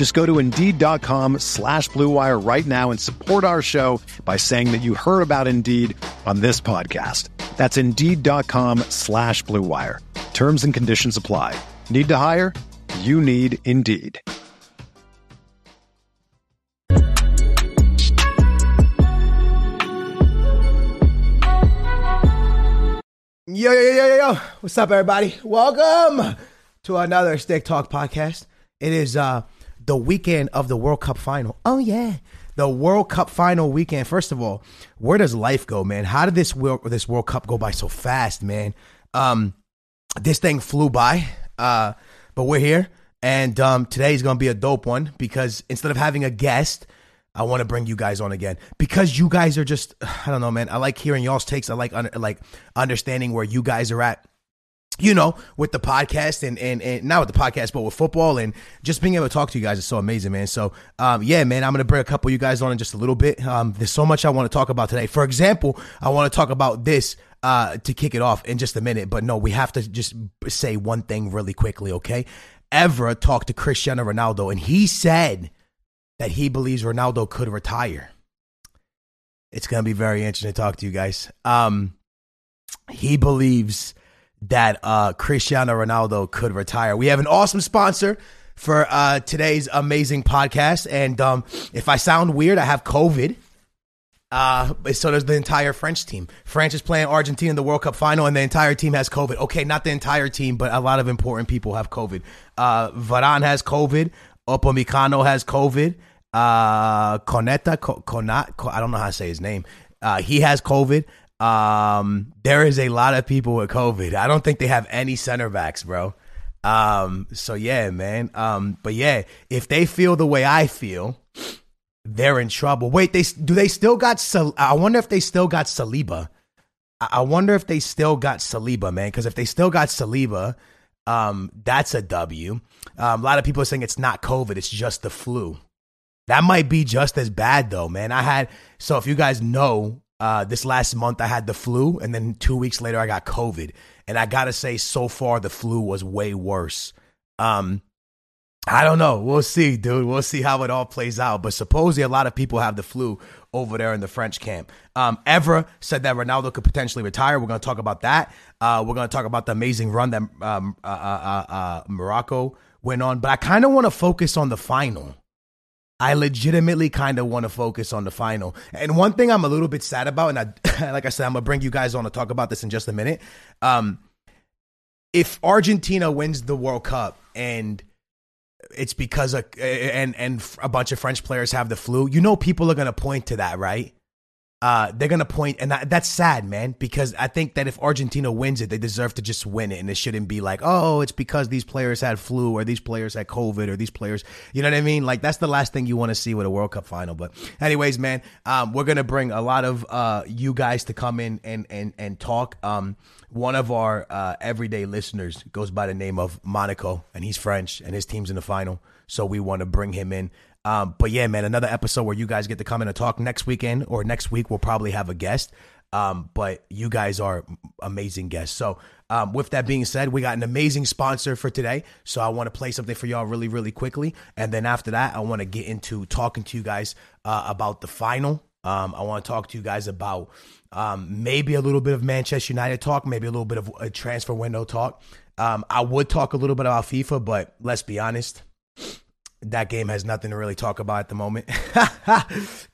Just go to Indeed.com slash BlueWire right now and support our show by saying that you heard about Indeed on this podcast. That's Indeed.com slash BlueWire. Terms and conditions apply. Need to hire? You need Indeed. Yo, yo, yo, yo, yo. What's up, everybody? Welcome to another Stick Talk podcast. It is uh the weekend of the World Cup final. Oh, yeah. The World Cup final weekend. First of all, where does life go, man? How did this World, this World Cup go by so fast, man? Um, this thing flew by, uh, but we're here. And um, today is to be a dope one because instead of having a guest, I want to bring you guys on again because you guys are just I don't know, man. I like hearing y'all's takes. I like under, like understanding where you guys are at. You know, with the podcast and, and and not with the podcast, but with football and just being able to talk to you guys is so amazing, man. So, um, yeah, man, I'm gonna bring a couple of you guys on in just a little bit. Um, there's so much I want to talk about today. For example, I want to talk about this uh to kick it off in just a minute, but no, we have to just say one thing really quickly, okay? Ever talked to Cristiano Ronaldo, and he said that he believes Ronaldo could retire. It's to be very interesting to talk to you guys. Um, he believes that uh, Cristiano Ronaldo could retire. We have an awesome sponsor for uh, today's amazing podcast. And um, if I sound weird, I have COVID. Uh, so does the entire French team. France is playing Argentina in the World Cup final, and the entire team has COVID. Okay, not the entire team, but a lot of important people have COVID. Uh, Varane has COVID. Upamecano has COVID uh Coneta Conat I don't know how to say his name. Uh he has COVID. Um there is a lot of people with COVID. I don't think they have any center backs, bro. Um so yeah, man. Um but yeah, if they feel the way I feel, they're in trouble. Wait, they do they still got I wonder if they still got Saliba. I wonder if they still got Saliba, man, cuz if they still got Saliba, um that's a W. Um, a lot of people are saying it's not COVID, it's just the flu. That might be just as bad though, man. I had so if you guys know, uh, this last month I had the flu, and then two weeks later I got COVID, and I gotta say, so far the flu was way worse. Um, I don't know. We'll see, dude. We'll see how it all plays out. But supposedly a lot of people have the flu over there in the French camp. Um, Evra said that Ronaldo could potentially retire. We're going to talk about that. Uh, we're going to talk about the amazing run that um, uh, uh, uh, uh Morocco went on. But I kind of want to focus on the final. I legitimately kind of want to focus on the final. And one thing I'm a little bit sad about, and I, like I said, I'm gonna bring you guys on to talk about this in just a minute. Um, if Argentina wins the World Cup and it's because a, and and a bunch of French players have the flu, you know, people are gonna point to that, right? Uh, they're gonna point, and that, that's sad, man. Because I think that if Argentina wins it, they deserve to just win it, and it shouldn't be like, oh, it's because these players had flu, or these players had COVID, or these players, you know what I mean? Like that's the last thing you want to see with a World Cup final. But anyways, man, um, we're gonna bring a lot of uh, you guys to come in and and and talk. Um, one of our uh, everyday listeners goes by the name of Monaco, and he's French, and his team's in the final, so we want to bring him in. Um, but yeah, man, another episode where you guys get to come in and talk next weekend or next week. We'll probably have a guest. Um, but you guys are amazing guests. So, um, with that being said, we got an amazing sponsor for today. So, I want to play something for y'all really, really quickly. And then after that, I want to get into talking to you guys uh, about the final. Um, I want to talk to you guys about um, maybe a little bit of Manchester United talk, maybe a little bit of a transfer window talk. Um, I would talk a little bit about FIFA, but let's be honest that game has nothing to really talk about at the moment.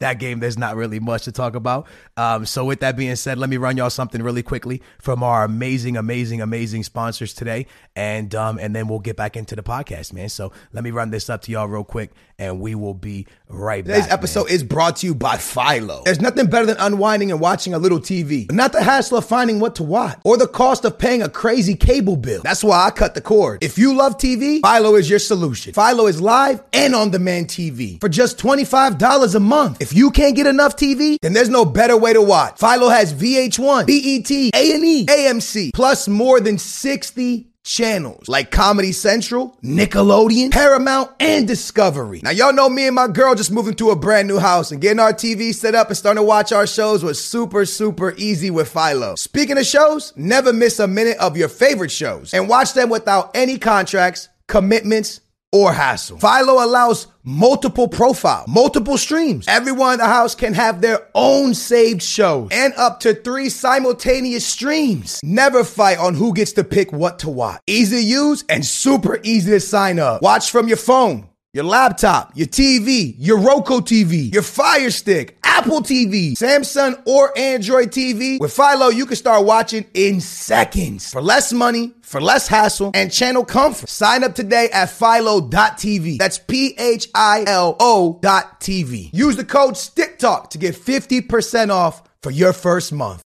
that game, there's not really much to talk about. Um, so, with that being said, let me run y'all something really quickly from our amazing, amazing, amazing sponsors today, and um, and then we'll get back into the podcast, man. So, let me run this up to y'all real quick, and we will be right Today's back. Today's episode man. is brought to you by Philo. There's nothing better than unwinding and watching a little TV, not the hassle of finding what to watch or the cost of paying a crazy cable bill. That's why I cut the cord. If you love TV, Philo is your solution. Philo is live and on demand TV for just $25 a month. If you can't get enough TV, then there's no better way to watch. Philo has VH1, BET, A&E, AMC, plus more than 60 channels like Comedy Central, Nickelodeon, Paramount, and Discovery. Now, y'all know me and my girl just moving to a brand new house and getting our TV set up and starting to watch our shows was super, super easy with Philo. Speaking of shows, never miss a minute of your favorite shows and watch them without any contracts, commitments, or hassle. Philo allows multiple profile, multiple streams. Everyone in the house can have their own saved shows and up to three simultaneous streams. Never fight on who gets to pick what to watch. Easy to use and super easy to sign up. Watch from your phone. Your laptop, your TV, your Roku TV, your Fire Stick, Apple TV, Samsung or Android TV. With Philo, you can start watching in seconds for less money, for less hassle, and channel comfort. Sign up today at philo.tv. That's P H I L O dot TV. Use the code STICKTALK to get 50% off for your first month.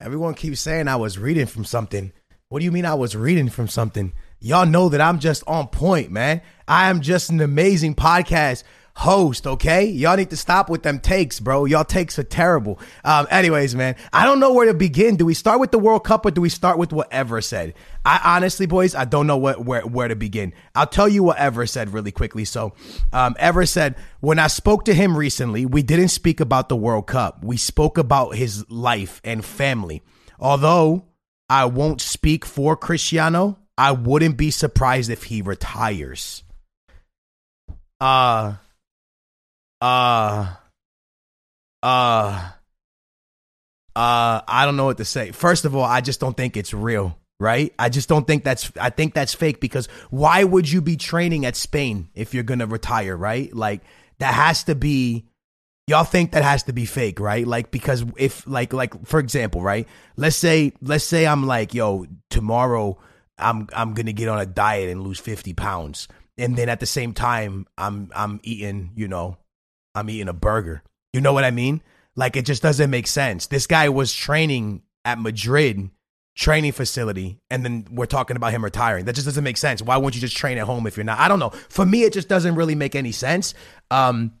Everyone keeps saying I was reading from something. What do you mean I was reading from something? Y'all know that I'm just on point, man. I am just an amazing podcast host, okay? Y'all need to stop with them takes, bro. Y'all takes are terrible. Um, anyways, man, I don't know where to begin. Do we start with the World Cup or do we start with what Evra said? I honestly, boys, I don't know what where where to begin. I'll tell you what Evra said really quickly. So, um, Evra said when I spoke to him recently, we didn't speak about the World Cup. We spoke about his life and family. Although I won't speak for Cristiano, I wouldn't be surprised if he retires. Uh uh uh uh I don't know what to say. First of all, I just don't think it's real, right? I just don't think that's I think that's fake because why would you be training at Spain if you're going to retire, right? Like that has to be y'all think that has to be fake, right? Like because if like like for example, right? Let's say let's say I'm like, yo, tomorrow I'm I'm to get on a diet and lose 50 pounds. And then at the same time, I'm I'm eating, you know, I'm eating a burger. You know what I mean? Like it just doesn't make sense. This guy was training at Madrid training facility and then we're talking about him retiring. That just doesn't make sense. Why won't you just train at home if you're not? I don't know. For me it just doesn't really make any sense. Um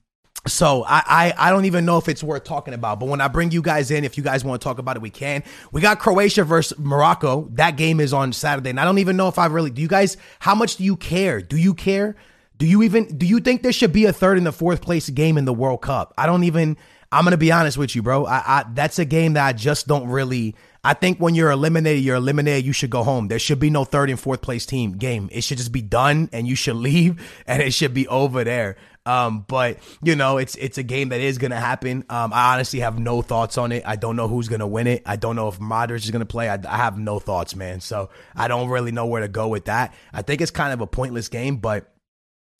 so I, I I don't even know if it's worth talking about. But when I bring you guys in, if you guys want to talk about it, we can. We got Croatia versus Morocco. That game is on Saturday, and I don't even know if I really. Do you guys? How much do you care? Do you care? Do you even? Do you think there should be a third and the fourth place game in the World Cup? I don't even. I'm gonna be honest with you, bro. I, I that's a game that I just don't really. I think when you're eliminated, you're eliminated. You should go home. There should be no third and fourth place team game. It should just be done, and you should leave, and it should be over there. Um, but you know, it's it's a game that is gonna happen. Um, I honestly have no thoughts on it. I don't know who's gonna win it. I don't know if Modric is gonna play. I, I have no thoughts, man. So I don't really know where to go with that. I think it's kind of a pointless game, but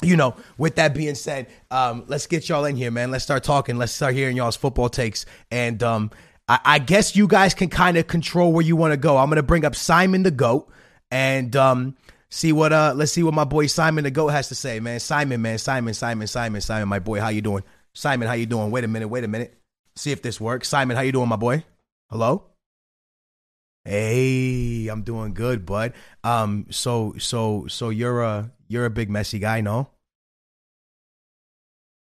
you know, with that being said, um, let's get y'all in here, man. Let's start talking. Let's start hearing y'all's football takes. And um, I, I guess you guys can kind of control where you want to go. I'm gonna bring up Simon the Goat and um, see what uh, let's see what my boy Simon the Goat has to say, man. Simon, man, Simon, Simon, Simon, Simon, my boy, how you doing? Simon, how you doing? Wait a minute, wait a minute. See if this works. Simon, how you doing, my boy? Hello. Hey, I'm doing good, bud. Um, so so so you're a you're a big Messi guy, no?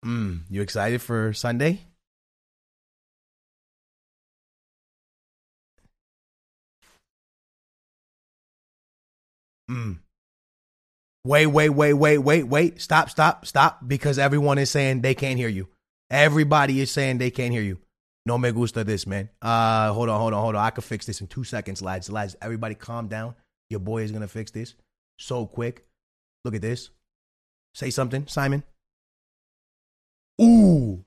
Mm, you excited for Sunday? Mm. Wait, wait, wait, wait, wait, wait. Stop, stop, stop. Because everyone is saying they can't hear you. Everybody is saying they can't hear you. No me gusta this, man. Uh hold on, hold on, hold on. I can fix this in two seconds, lads. Lads, everybody calm down. Your boy is gonna fix this so quick. Look at this. Say something, Simon. Ooh.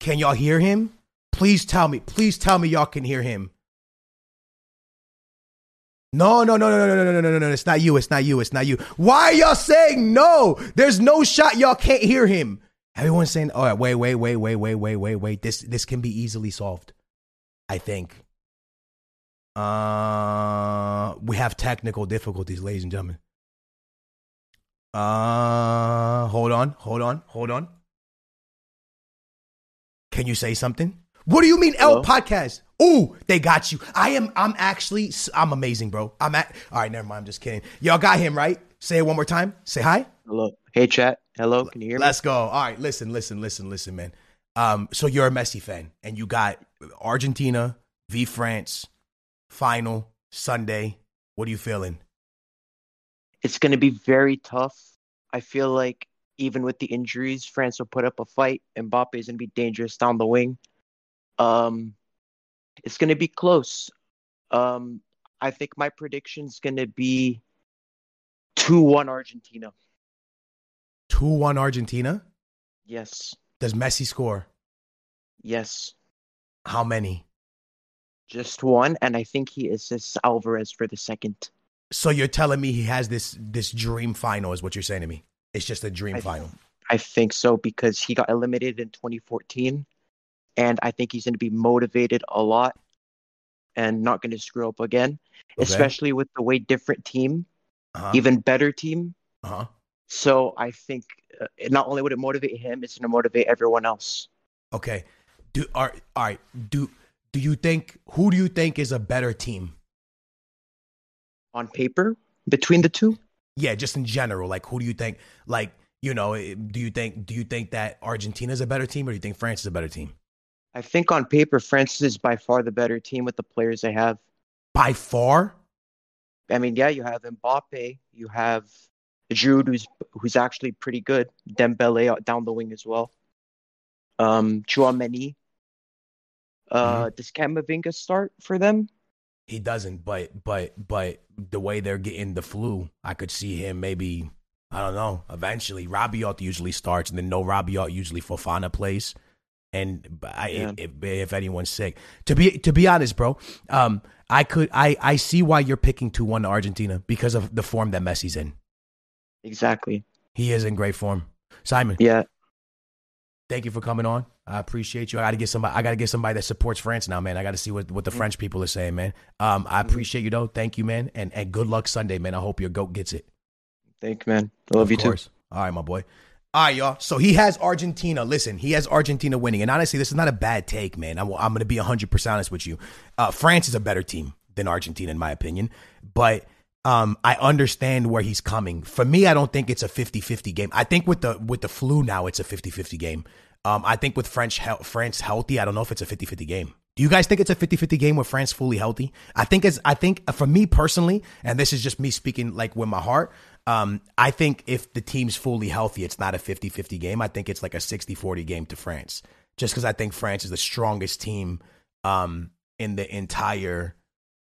Can y'all hear him? Please tell me. Please tell me y'all can hear him. No, no, no, no, no, no, no, no, no, no, no. It's not you. It's not you. It's not you. Why are y'all saying no? There's no shot. Y'all can't hear him. Everyone's saying, "All right, wait, wait, wait, wait, wait, wait, wait, wait. This this can be easily solved." I think. Uh, we have technical difficulties, ladies and gentlemen. Uh, hold on, hold on, hold on. Can you say something? What do you mean, L podcast? Ooh, they got you. I am. I'm actually. I'm amazing, bro. I'm at. All right, never mind. I'm just kidding. Y'all got him right. Say it one more time. Say hi. Hello. Hey, chat. Hello. Can you hear me? Let's go. All right, listen, listen, listen, listen, man. Um, so you're a Messi fan, and you got Argentina v France final Sunday. What are you feeling? It's going to be very tough. I feel like even with the injuries, France will put up a fight. Mbappe is going to be dangerous down the wing. Um, it's going to be close. Um, I think my prediction is going to be 2 1 Argentina. Two one Argentina. Yes. Does Messi score? Yes. How many? Just one. And I think he assists Alvarez for the second. So you're telling me he has this this dream final? Is what you're saying to me? It's just a dream I- final. I think so because he got eliminated in 2014, and I think he's going to be motivated a lot and not going to screw up again, Okay. especially with the way different team, Uh-huh. even better team. uh-huh. So I think uh, not only would it motivate him, it's going to motivate everyone else. Okay. Do are all right. Do do you think who do you think is a better team? On paper, between the two, Yeah, just in general. Like who do you think? Like you know, eh, do you think do you think that Argentina is a better team, or do you think France is a better team? I think on paper, France is by far the better team with the players they have. By far. I mean, yeah, you have Mbappe, you have Giroud, who's who's actually pretty good. Dembele down the wing as well. Um, Chouameni. Uh, does Camavinga start for them? He doesn't, but but but the way they're getting the flu, I could see him maybe. I don't know. Eventually, Rabiot usually starts, and then no Rabiot usually Fofana plays. And I, Yeah. if, if anyone's sick, to be to be honest, bro, um, I could I I see why you're picking two one to Argentina because of the form that Messi's in. Exactly. He is in great form. Simon, Yeah. thank you for coming on. I appreciate you. I got to get somebody. I got to get somebody that supports France now, man. I got to see what, what the French people are saying, man. Um, I appreciate you though. Thank you, man, and and good luck Sunday, man. I hope your goat gets it. Thank you, man. I love Of you too. course. All right, my boy. All right, y'all. So he has Argentina. Listen, he has Argentina winning. And honestly, this is not a bad take, man. I'm, I'm going to be 100% honest with you. Uh, France is a better team than Argentina, in my opinion. But um, I understand where he's coming. For me, I don't think it's a 50 50 game. I think with the with the flu now, it's a 50 50 game. Um, I think with French hel- France healthy, I don't know if it's a 50 50 game. Do you guys think it's a 50 50 game with France fully healthy? I think it's, I think uh, for me personally, and this is just me speaking like with my heart, um, I think if the team's fully healthy, it's not a 50 50 game. I think it's like a 60 40 game to France, just because I think France is the strongest team um, in the entire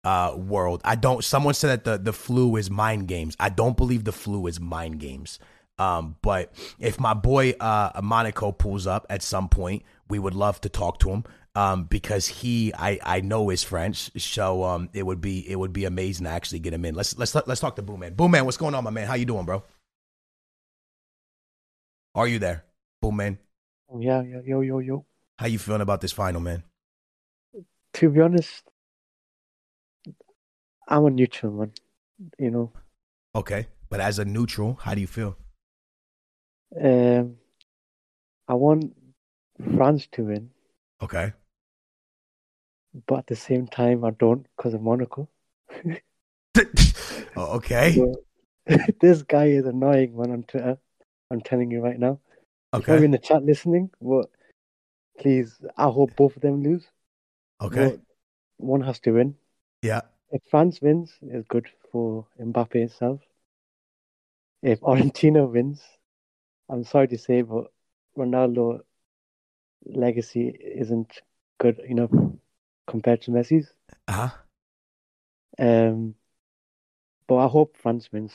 uh, world. I don't, someone said that the, the flu is mind games. I don't believe the flu is mind games. Um, but if my boy uh, Monaco pulls up at some point, we would love to talk to him um, because he I, I know is French. So um, it would be it would be amazing to actually get him in. Let's let's let's talk to Boom Man. Boom Man, what's going on, my man? How you doing, bro? Are you there, Boom Man? Oh, yeah, yeah, yo, yo, yo. How you feeling about this final, man? To be honest, I'm a neutral man. You know, Okay, but as a neutral, how do you feel? um, I want France to win, Okay, but at the same time, I don't because of Monaco. Oh, okay, So, this guy is annoying man on Twitter. I'm telling you right now. He's probably okay, in the chat listening, but please, I hope both of them lose. okay, But one has to win. yeah, If France wins, it's good for Mbappe itself. If Argentina wins, I'm sorry to say, but Ronaldo legacy isn't good enough compared to Messi's. uh huh. Um, but I hope France wins.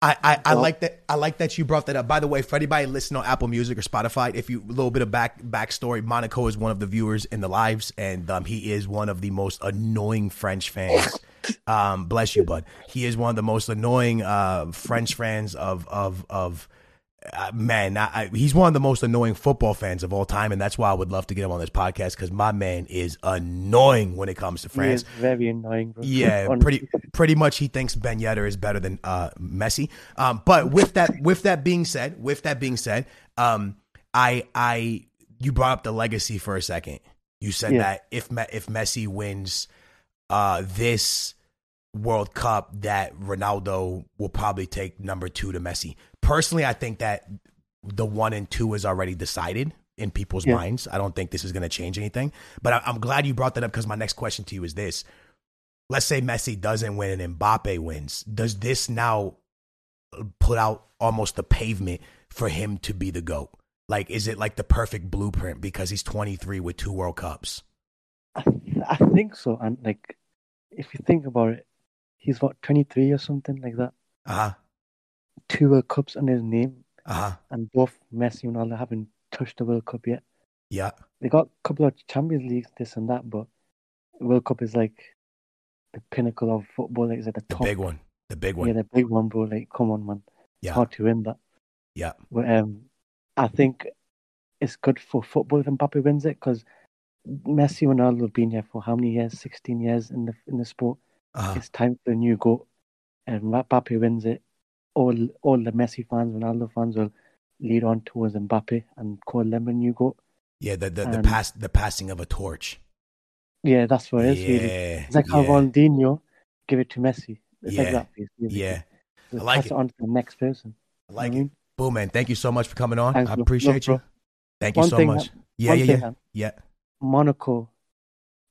I, I, I Well- like that. I like that you brought that up. By the way, for anybody listening on Apple Music or Spotify, if you a little bit of back backstory, Monaco is one of the viewers in the lives, and um, he is one of the most annoying French fans Um, bless you, bud. He is one of the most annoying uh, French fans of of of uh, man. I, I, he's one of the most annoying football fans of all time, and that's why I would love to get him on this podcast because my man is annoying when it comes to He France. is very annoying, bro. Yeah, pretty pretty much. He thinks Ben Yedder is better than uh, Messi. Um, but with that with that being said, with that being said, um, I I you brought up the legacy for a second. You said Yeah. that if if Messi wins uh, this World Cup, that Ronaldo will probably take number two to Messi. Personally, I think that the one and two is already decided in people's Yeah. minds. I don't think this is going to change anything. But I, I'm glad you brought that up because my next question to you is this: Let's say Messi doesn't win and Mbappe wins. Does this now put out almost the pavement for him to be the goat? Like, is it like the perfect blueprint because he's 23 with two World Cups? I, I think so. And like, if you think about it, he's what 23 or something like that. Uh huh. Two World Cups under his name, Uh huh. and both Messi and Ronaldo haven't touched the World Cup yet. Yeah. They got a couple of Champions Leagues, this and that, but World Cup is like the pinnacle of football. Like, it's at the top. The top. big one. The big one. Yeah, the big one, bro. Like, come on, man. It's Yeah. hard to win that. Yeah. But um, I think it's good for football if Mbappe wins it because Messi and Ronaldo have been here for how many years? 16 years in the in the sport. Uh-huh. It's time for a new goat. And Mbappe wins it. All all the Messi fans, Ronaldo fans will lead on towards Mbappe and call them a new goat. Yeah. The the, the Um, pass the passing of a torch. Yeah, that's what it is. yeah. Really. It's like how yeah. Ronaldinho give it to Messi. It's Yeah, like that. Basically. Yeah. Just I like pass it. it on to the next person. I like You know it. Boom, man. Thank you so much for coming on. Thanks, I appreciate you. Thank you so thing much. Yeah, one yeah, thing yeah. Yeah. Monaco,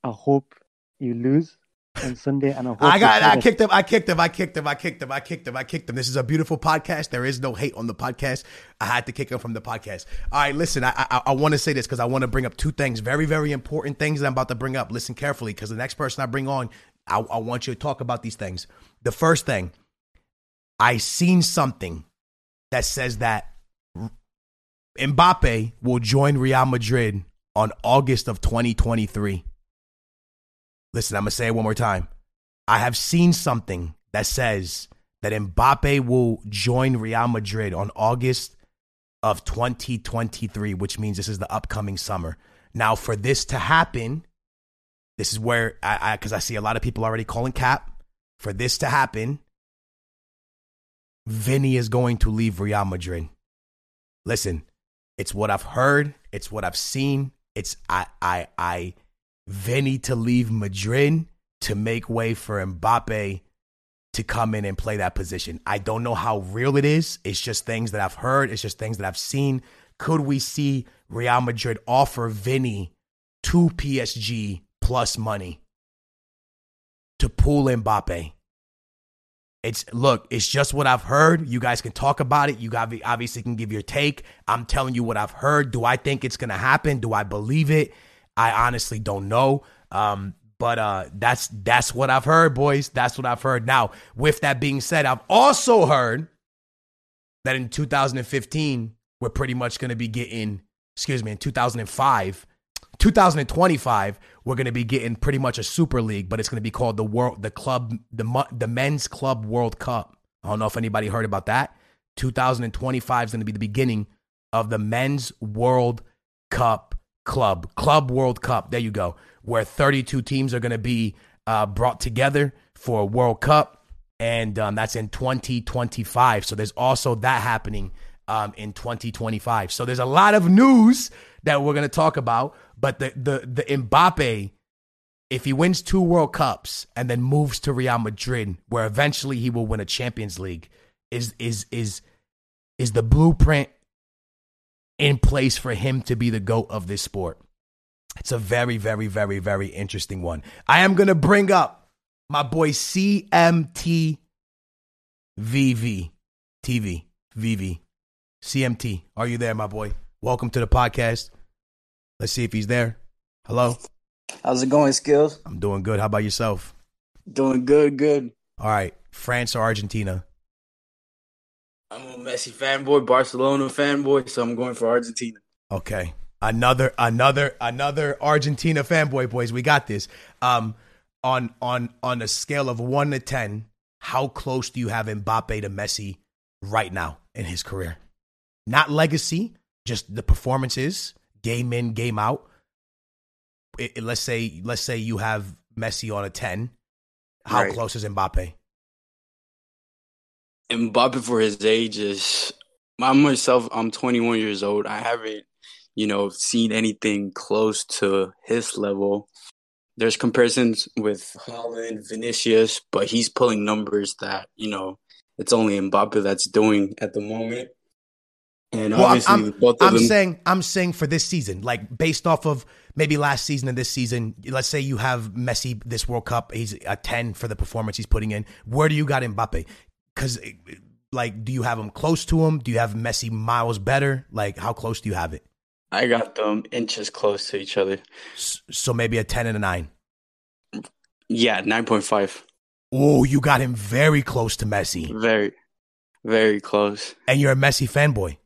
I hope you lose on Sunday, and I I got. I kicked him. I kicked him. I kicked him. I kicked him. I kicked him. I kicked him. This is a beautiful podcast. There is no hate on the podcast. I had to kick him from the podcast. All right, listen. I I, I want to say this because I want to bring up two things, very very important things that I'm about to bring up. Listen carefully because the next person I bring on, I, I want you to talk about these things. The first thing, I seen something that says that Mbappe will join Real Madrid on August of 2023. Listen, I'm going to say it one more time. I have seen something that says that Mbappe will join Real Madrid on August of 2023, which means this is the upcoming summer. Now, for this to happen, this is where I, because I, see a lot of people already calling cap. For this to happen, Vinny is going to leave Real Madrid. Listen, it's what I've heard. It's what I've seen. It's I I I Vinny to leave Madrid to make way for Mbappe to come in and play that position. I don't know how real it is. It's just things that I've heard. It's just things that I've seen. Could we see Real Madrid offer Vinny to PSG plus money to pull Mbappe? It's look, it's just what I've heard. You guys can talk about it. You obviously can give your take. I'm telling you what I've heard. Do I think it's gonna happen? Do I believe it? I honestly don't know. Um, but uh, that's that's what I've heard, boys. That's what I've heard. Now, with that being said, I've also heard that in 2015 we're pretty much going to be getting, excuse me, in 2005, 2025 we're going to be getting pretty much a super league, but it's going to be called the world, the club, the the men's club World Cup. I don't know if anybody heard about that. 2025 is going to be the beginning of the men's World Cup club, Club World Cup. There you go, where 32 teams are going to be uh, brought together for a World Cup, and um, that's in 2025. So there's also that happening um, in 2025. So there's a lot of news that we're going to talk about, but the the the Mbappe. If he wins two World Cups and then moves to Real Madrid, where eventually he will win a Champions League, is is is is the blueprint in place for him to be the GOAT of this sport. It's a very, very, very, very interesting one. I am going to bring up my boy CMT VV TV VV CMT. Are you there, my boy? Welcome to the podcast. Let's see if he's there. Hello. How's it going, Skills? I'm doing good. How about yourself? Doing good, good. All right. France or Argentina? I'm a Messi fanboy, Barcelona fanboy, so I'm going for Argentina. Okay. Another another another Argentina fanboy boys. We got this. Um on on on a scale of one to ten, how close do you have Mbappe to Messi right now in his career? Not legacy, just the performances, game in, game out. It- it- let's say let's say you have Messi on a ten. How Right. close is Mbappe? Mbappe for his age is I myself I'm 21 years old. I haven't, you know, seen anything close to his level. There's comparisons with Haaland, Vinicius, but he's pulling numbers that, you know, it's only Mbappe that's doing at the moment. And Well, I'm- obviously I'm, both of I'm them saying I'm saying for this season, like based off of maybe last season and this season. Let's say you have Messi this World Cup, he's a ten for the performance he's putting in. Where do you got Mbappe? Because eh, like, do you have them close to him? Do you have Messi miles better? Like, how close do you have it? I got them inches close to each other. So maybe a ten and a nine. Yeah, 9.5. Oh, you got him very close to Messi, Very, very close. and you're a Messi fanboy.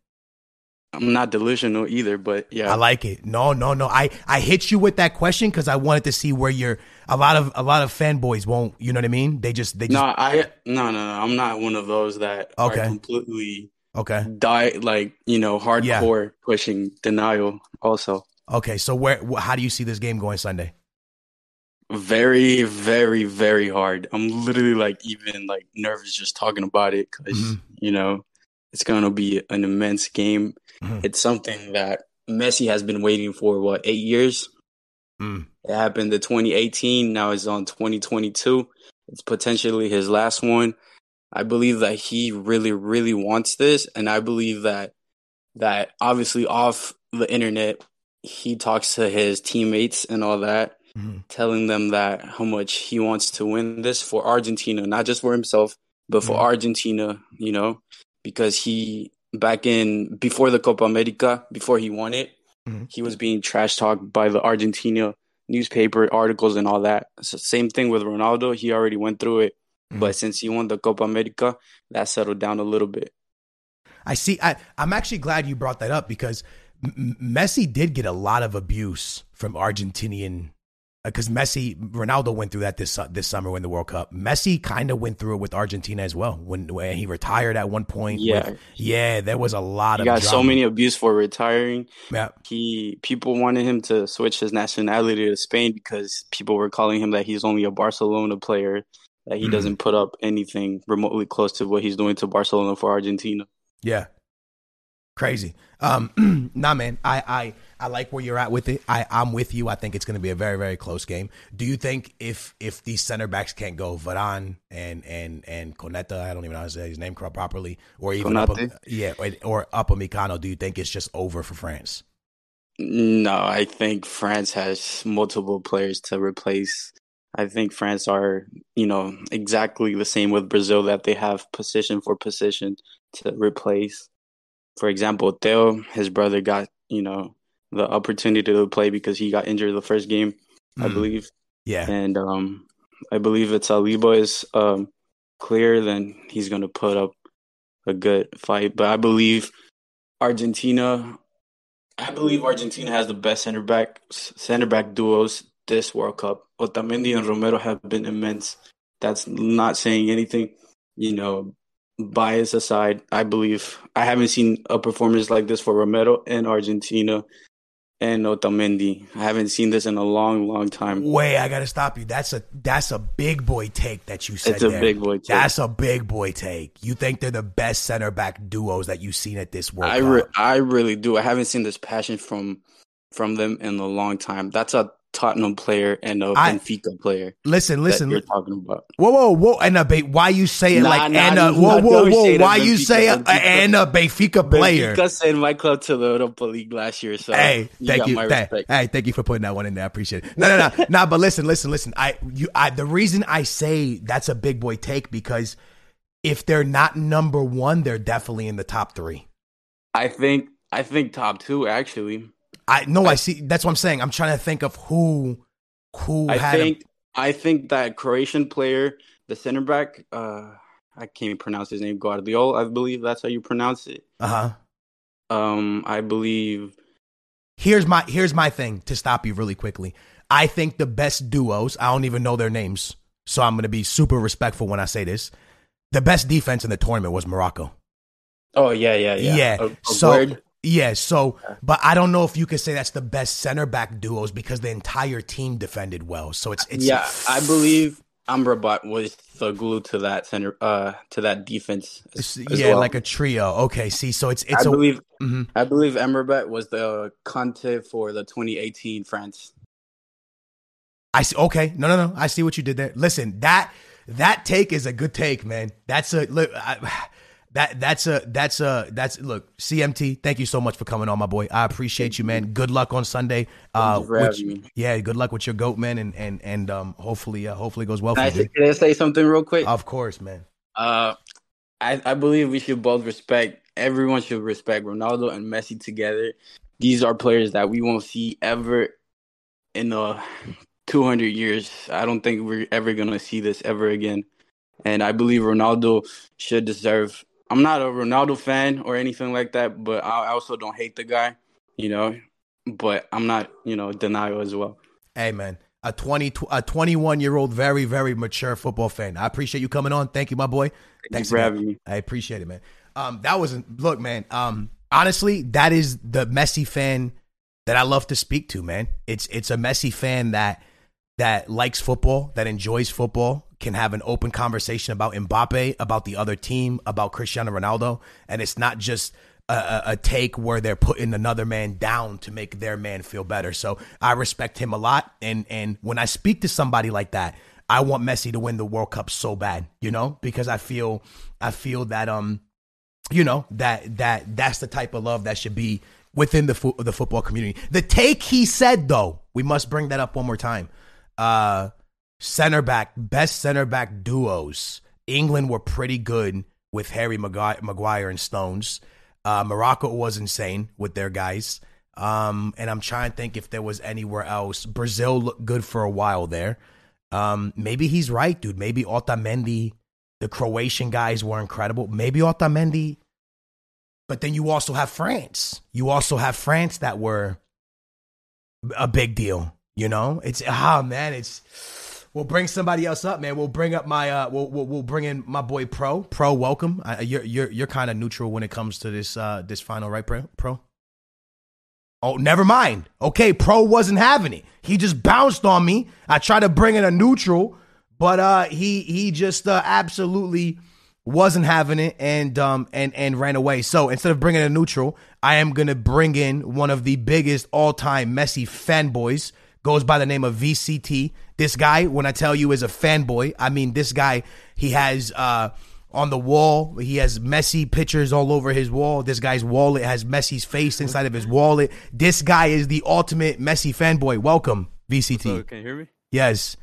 I'm not delusional either, but yeah. I like it. No, no, no. I I hit you with that question because I wanted to see where you're. A lot of a lot of fanboys won't. You know what I mean? They just they just No, I no no no. I'm not one of those that Okay. are completely okay. die like you know hardcore pushing denial. Also, Okay, so where? How do you see this game going Sunday? very very very hard. I'm literally like even like nervous just talking about it because Mhm. you know it's gonna be an immense game. Mhm. It's something that Messi has been waiting for what eight years. Mm. It happened in 2018. Now it's on 2022. It's potentially his last one. I believe that he really, really wants this, and I believe that that obviously off the internet, he talks to his teammates and all that, Mhm. telling them that how much he wants to win this for Argentina, not just for himself, but for Mhm. Argentina. You know, because he back in before the Copa America, before he won it, Mhm. he was being trash talked by the Argentina newspaper articles and all that. So same thing with Ronaldo. He already went through it, Mhm. but since he won the Copa America, that settled down a little bit. I see. I, I'm actually glad you brought that up because M- Messi did get a lot of abuse from Argentinian. Because Messi, Ronaldo went through that this this summer when the World Cup. Messi kind of went through it with Argentina as well when when he retired at one point. Yeah. with- yeah, there was a lot He of. got so many abuse for retiring. Yeah, He people wanted him to switch his nationality to Spain because people were calling him that he's only a Barcelona player, that he Mhm. doesn't put up anything remotely close to what he's doing to Barcelona for Argentina. Yeah. Crazy. Um, nah, man. I, I I like where you're at with it. I I'm with you. I think it's going to be a very very close game. Do you think if if these center backs can't go, Varane and and and Coneta, I don't even know how to say his name properly, or even up, yeah, or, or Upamecano, do you think it's just over for France? No, I think France has multiple players to replace. I think France are, you know, exactly the same with Brazil that they have position for position to replace. For example, Theo, his brother got, you know, the opportunity to play because he got injured the first game, I Mm, believe. Yeah. And um I believe if Saliba is um clear, then he's gonna put up a good fight. But I believe Argentina I believe Argentina has the best center back center back duos this World Cup. Otamendi and Romero have been immense. That's not saying anything. You know, bias aside, I believe I haven't seen a performance like this for Romero and Argentina and Otamendi. I haven't seen this in a long, long time. Wait, I gotta stop you. That's a that's a big boy take that you said. It's a there. big boy take. That's a big boy take. You think they're the best center back duos that you've seen at this World I re- I really do. I haven't seen this passion from from them in a long time. That's a Tottenham player and a I- Benfica player listen, listen. you're talking about. Whoa, whoa, whoa, and a ba- why you say it Nah, like nah, and a whoa, whoa, whoa, why you Benfica, say a, and a Benfica player? Benfica sent my club to the Europa League last year, so Hey, you thank you. my Thank, respect. hey, thank you for putting that one in there. I appreciate it. No, no, no, no. But listen, listen, listen. I, you, I. The reason I say that's a big boy take because if they're not number one, they're definitely in the top three. I think I think top two actually. I no, I, see. That's what I'm saying. I'm trying to think of who, who I had. think I think that Croatian player, the center back, uh, I can't even pronounce his name. Gvardiol, I believe that's how you pronounce it. Uh huh. Um, I believe Here's my here's my thing to stop you really quickly. I think the best duos, I don't even know their names, so I'm going to be super respectful when I say this. The best defense in the tournament was Morocco. Oh yeah, yeah, yeah. Yeah. A- a so word. Yeah, so but I don't know if you could say that's the best center back duos because the entire team defended well. So it's it's yeah, I believe Amrabat was the glue to that center, uh, to that defense. as- as yeah, well. like a trio. Okay, see, so it's it's I a believe Mhm. I believe Amrabat was the Kanté for the 2018 France. I see. Okay, no, no, no. I see what you did there. Listen, that that take is a good take, man. That's a look. I, that that's a that's a that's look. CMT, thank you so much for coming on, my boy. I appreciate you, man. Good luck on Sunday. Uh, you for with- having me. yeah, good luck with your goat, man, and and and um, hopefully, uh, hopefully it goes well Can I, for you. say, can I say something real quick? Of course, man. Uh, I, I believe we should both respect. Everyone should respect Ronaldo and Messi together. These are players that we won't see ever in the 200 years. I don't think we're ever gonna see this ever again. And I believe Ronaldo should deserve. I'm not a Ronaldo fan or anything like that, but I also don't hate the guy, you know. But I'm not, you know, denial as well. Hey, man. A 20, a 21 year old, very, very mature football fan. I appreciate you coming on. Thank you, my boy. Thank Thanks for again. having me. I appreciate it, man. Um, that wasn't look, man. Um, honestly, that is the Messi fan that I love to speak to, man. It's it's a Messi fan that that likes football, that enjoys football, can have an open conversation about Mbappe, about the other team, about Cristiano Ronaldo, and it's not just a, a, take where they're putting another man down to make their man feel better. So I respect him a lot, and and when I speak to somebody like that, I want Messi to win the World Cup so bad, you know, because I feel I feel that um you know that that that's the type of love that should be within the fo- the football community. The take he said though, we must bring that up one more time. Uh center back, best center back duos. England were pretty good with Harry Maguire, and Stones. Uh, Morocco was insane with their guys. Um, and I'm trying to think if there was anywhere else. Brazil looked good for a while there. Um, maybe he's right, dude. Maybe Otamendi, the Croatian guys were incredible. Maybe Otamendi, but then you also have France. You also have France that were a big deal. You know, it's ah man, it's. We'll bring somebody else up, man. We'll bring up my uh, we'll we'll, we'll bring in my boy Pro. Pro, welcome. You're you're you're kind of neutral when it comes to this uh this final, right, Pro? Pro. Oh, never mind. Okay, Pro wasn't having it. He just bounced on me. I tried to bring in a neutral, but uh he he just uh, absolutely wasn't having it and um and and ran away. So instead of bringing a neutral, I am gonna bring in one of the biggest all time Messi fanboys. Goes by the name of VCT. This guy, when I tell you is a fanboy, I mean this guy. He has uh on the wall. He has Messi pictures all over his wall. This guy's wallet has Messi's face inside of his wallet. This guy is the ultimate Messi fanboy. Welcome, VCT. So, can you hear me? Yes.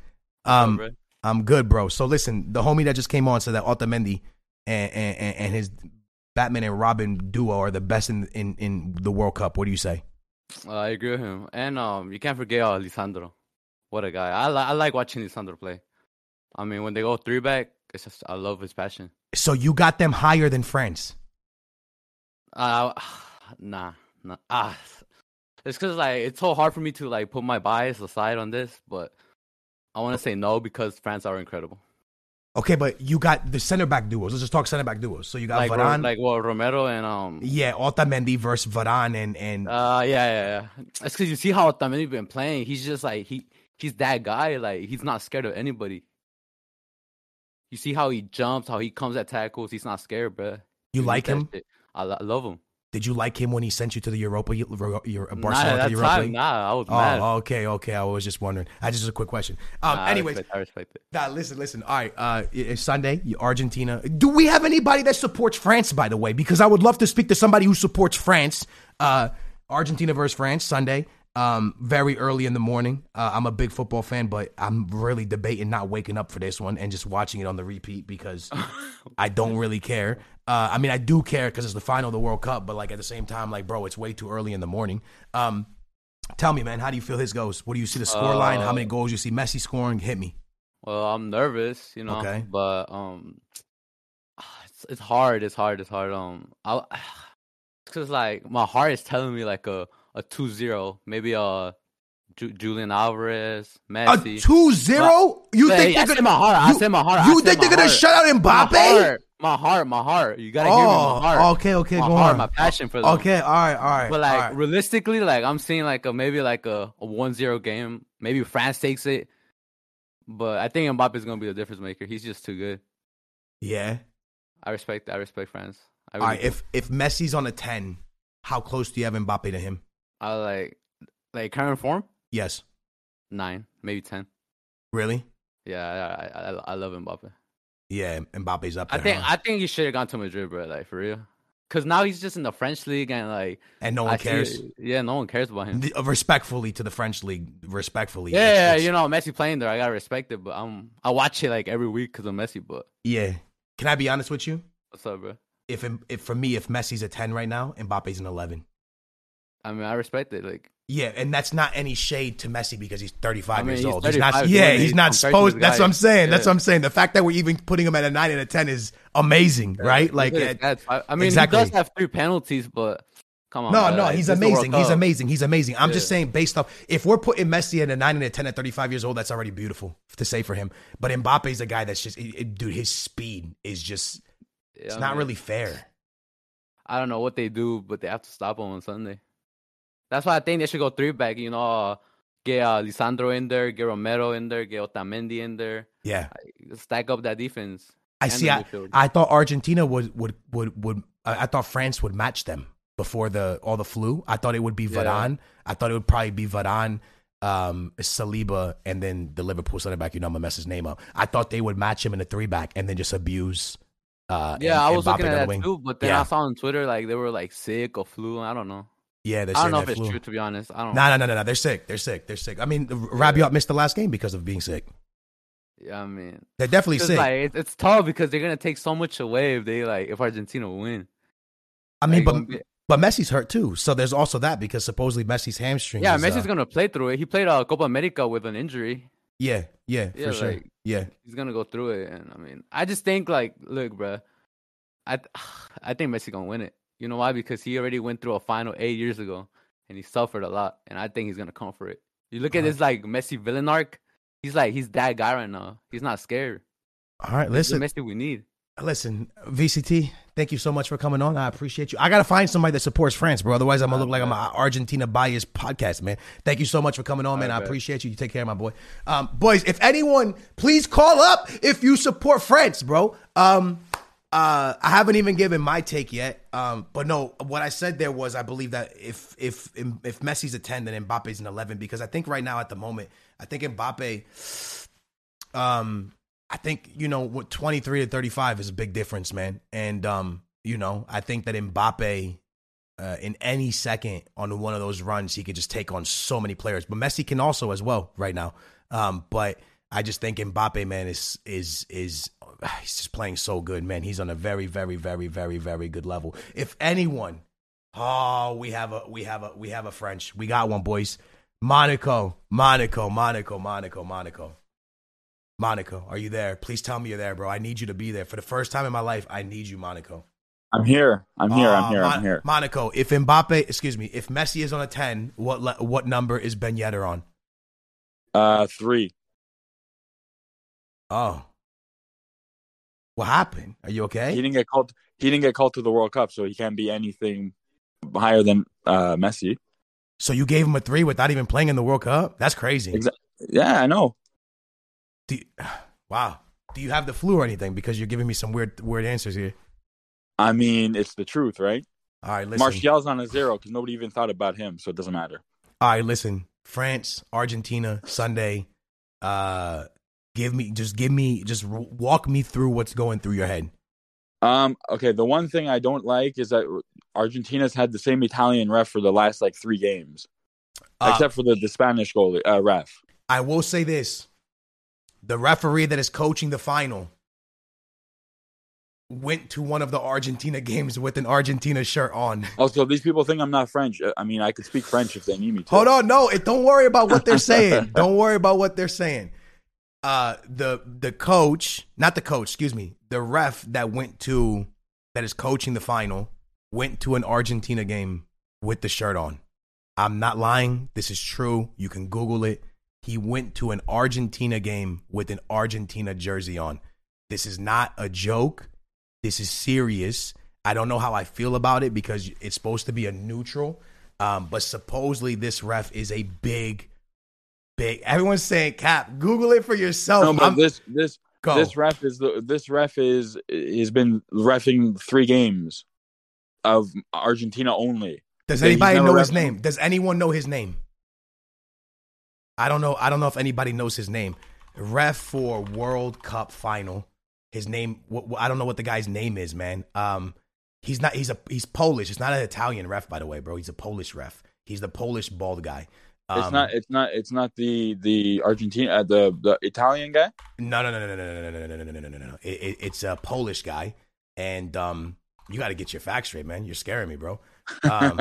What's up, Um. I'm good, bro. So listen, the homie that just came on said that Otamendi and, and, and- and his Batman and Robin duo are the best in, in, in the World Cup. What do you say? Uh, I agree with him, and um, you can't forget uh, Lisandro. What a guy! I li- I like watching Lisandro play. I mean, when they go three back, it's just I love his passion. So you got them higher than France. Uh, nah, nah. Ah, it's because like it's so hard for me to like put my bias aside on this, but I want to say no because France are incredible. Okay, but you got the center back duos. Let's just talk center back duos. So you got Like Varane, like well, Romero and um. yeah, Otamendi versus Varane and and Uh, yeah, yeah, yeah. It's because you see how Otamendi been playing. He's just like he he's that guy. Like he's not scared of anybody. You see how he jumps, how he comes at tackles. He's not scared, bro. you like him? I, lo- I love him. Did you like him when he sent you to the Europa, Euro, Euro, Nah, Barcelona at to Europa? time, League? nah, I was mad. Oh, okay, okay. I was just wondering. I just a quick question. Um, Nah, I anyways, respect, I respect it. Nah, listen, listen. All right, uh, it's Sunday. Argentina. Do we have anybody that supports France? By the way, because I would love to speak to somebody who supports France. Uh, Argentina versus France Sunday. Um, very early in the morning. Uh, I'm a big football fan, but I'm really debating not waking up for this one and just watching it on the repeat because I don't really care. Uh, I mean, I do care because it's the final of the World Cup, but like at the same time, like, bro, it's way too early in the morning. Um, tell me, man, how do you feel his goes? What do you see the score line? How Uh, many goals you see Messi scoring? Hit me. Well, I'm nervous, you know. Okay. But um, it's it's hard. It's hard. It's hard. Um, I because like my heart is telling me like a a 2-0, maybe a Ju- Julian Alvarez, A Messi. 2-0? You Hey, think I they're said my heart. I you- said my heart. You think they're gonna shut out My Mbappe? heart, my heart, my heart. You gotta hear me, my Oh, heart. okay, okay, my go heart, on. my passion for them. Okay, all right, all right. But like all right. realistically, like I'm seeing like a maybe like a, a 1-0 game. Maybe France takes it. But I think Mbappe's gonna be the difference maker. He's just too good. yeah. I respect I respect France. I really right, do. if if Messi's on a 10, how close do you have Mbappe to him? I like like current form, Yes. nine, maybe ten. Really? Yeah, I I, I, love Mbappe. Yeah, Mbappe's up I think huh? I think he should have gone to Madrid, bro. Like for real. Cause now he's just in the French league and like and no one I see- cares. yeah, no one cares about him. The- uh, respectfully to the French league, respectfully. Yeah, it's- yeah, it's- you know Messi playing there, I gotta respect it. But um, I watch it like every week because of Messi. But yeah. Can I be honest with you? what's up, bro? If if for me, if Messi's a 10 right now, Mbappe's an 11. I mean, I respect it. Like Yeah, and that's not any shade to Messi because he's 35 I mean, years he's old. He's not. Yeah, doing he's not compared to supposed. That's guy. what I'm saying. That's what I'm saying. The fact that we're even putting him at a nine and a 10 is amazing, right? Like, look at his uh, stats. I, I mean, exactly. he does have three penalties, but come on. no, bro, no, he's this is amazing. He's amazing. He's amazing. I'm just saying, based off, if we're putting Messi at a nine and a 10 at 35 years old, that's already beautiful to say for him. But Mbappe's a guy that's just, it- it- dude, his speed is just, it's Yeah, not mean, really fair. I don't know what they do, but they have to stop him on Sunday. That's why I think they should go three back. You know, uh, get uh, Lisandro in there, get Romero in there, get Otamendi in there, Yeah. stack up that defense. I see. I. I thought Argentina would would would would. I I thought France would match them before the all the flu. I thought it would be Yeah. Varane. I thought it would probably be Varane, um, Saliba, and then the Liverpool center back. You know, I'm gonna mess his name up. I thought they would match him in a three back and then just abuse. Uh, yeah, I was looking at that wing. too, but then Yeah. I saw on Twitter like they were like sick or flu. I don't know. Yeah, they're sick. I don't know if it's flu. true to be honest. I don't. No, no, no, no, no. They're sick. They're sick. They're sick. I mean, Rabiot missed the last game because of being sick. Yeah, I mean, They're definitely sick. like it's, it's tough because they're gonna take so much away if they like if Argentina win. I mean, Like, but be- but Messi's hurt too. So there's also that because supposedly Messi's hamstring. yeah, is, Messi's uh, gonna play through it. He played uh, Copa America with an injury. Yeah, yeah, Yeah, for sure. yeah. He's gonna go through it, and I mean, I just think like, look, bro, I I think Messi gonna win it. You know why? Because he already went through a final eight years ago, and he suffered a lot, and I think he's gonna come for it. You look at this like Messi villain arc. He's like he's that guy right now. He's not scared. All right, He's the listen. Messi we need. Listen, VCT, thank you so much for coming on. I appreciate you. I gotta find somebody that supports France, bro. Otherwise, I'm gonna look like I'm an Argentina biased podcast, man. Thank you so much for coming on, man. I bet. appreciate you. You take care, my boy. Um, boys, if anyone, please call up if you support France, bro. Um, uh, I haven't even given my take yet. Um, but no, what I said there was I believe that if if if Messi's a ten, then Mbappe's an eleven because I think right now at the moment, I think Mbappe um I think you know what 23 to 35 is a big difference, man. And um you know, I think that Mbappe uh, in any second on one of those runs he could just take on so many players. But Messi can also as well right now. Um but I just think Mbappe man is is is he's just playing so good, man. He's on a very very very very very good level. If anyone Oh, we have a we have a we have a French. We got one, boys. Monaco, Monaco, Monaco, Monaco, Monaco. Monaco, are you there? Please tell me you're there, bro. I need you to be there. For the first time in my life, I need you, Monaco. I'm here. I'm here. Uh, I'm here. I'm here. Monaco, if Mbappe, excuse me, if Messi is on a 10, what le- what number is Ben Yedder on? Uh, three. Oh. What happened? Are you okay? He didn't get called. He didn't get called to the World Cup, so he can't be anything higher than uh, Messi. So you gave him a 3 without even playing in the World Cup? That's crazy. Exa- Yeah, I know. Do you- wow. Do you have the flu or anything? Because you're giving me some weird weird answers here. I mean, it's the truth, right? All right, listen. Martial's on a zero because nobody even thought about him, so it doesn't matter. All right, listen. France, Argentina, Sunday. Uh, give me just give me just walk me through what's going through your head. Um. Okay. The one thing I don't like is that Argentina's had the same Italian ref for the last like three games, Uh, except for the, the Spanish goalie uh, ref. I will say this: the referee that is coaching the final went to one of the Argentina games with an Argentina shirt on. Also, these people think I'm not French. Uh, I mean, I could speak French if they need me to. Hold on, no, it, don't worry about what they're saying. don't worry about what they're saying. Uh, the the coach, not the coach, excuse me, the ref that went to that is coaching the final went to an Argentina game with the shirt on. I'm not lying. This is true. You can Google it. He went to an Argentina game with an Argentina jersey on. This is not a joke. This is serious. I don't know how I feel about it because it's supposed to be a neutral. Um, but supposedly this ref is a big, big. Everyone's saying, "Cap, Google it for yourself." No, but I'm- this this Go. this ref is the this ref is has been refing three games of Argentina only. Does anybody know his name? Does anyone know his name? I don't know. I don't know if anybody knows his name. Ref for World Cup final. His name. wh- I don't know what the guy's name is, man. Um, he's not. He's a. He's Polish. It's not an Italian ref, by the way, bro. He's a Polish ref. He's the Polish bald guy. It's Um, not. It's not. It's not the the Argentina uh, the the Italian guy. No, no, no, no, no, no, no, no, no, no, no, no, no, no. It, it, it's a Polish guy, and um, you got to get your facts straight, man. You're scaring me, bro. Um,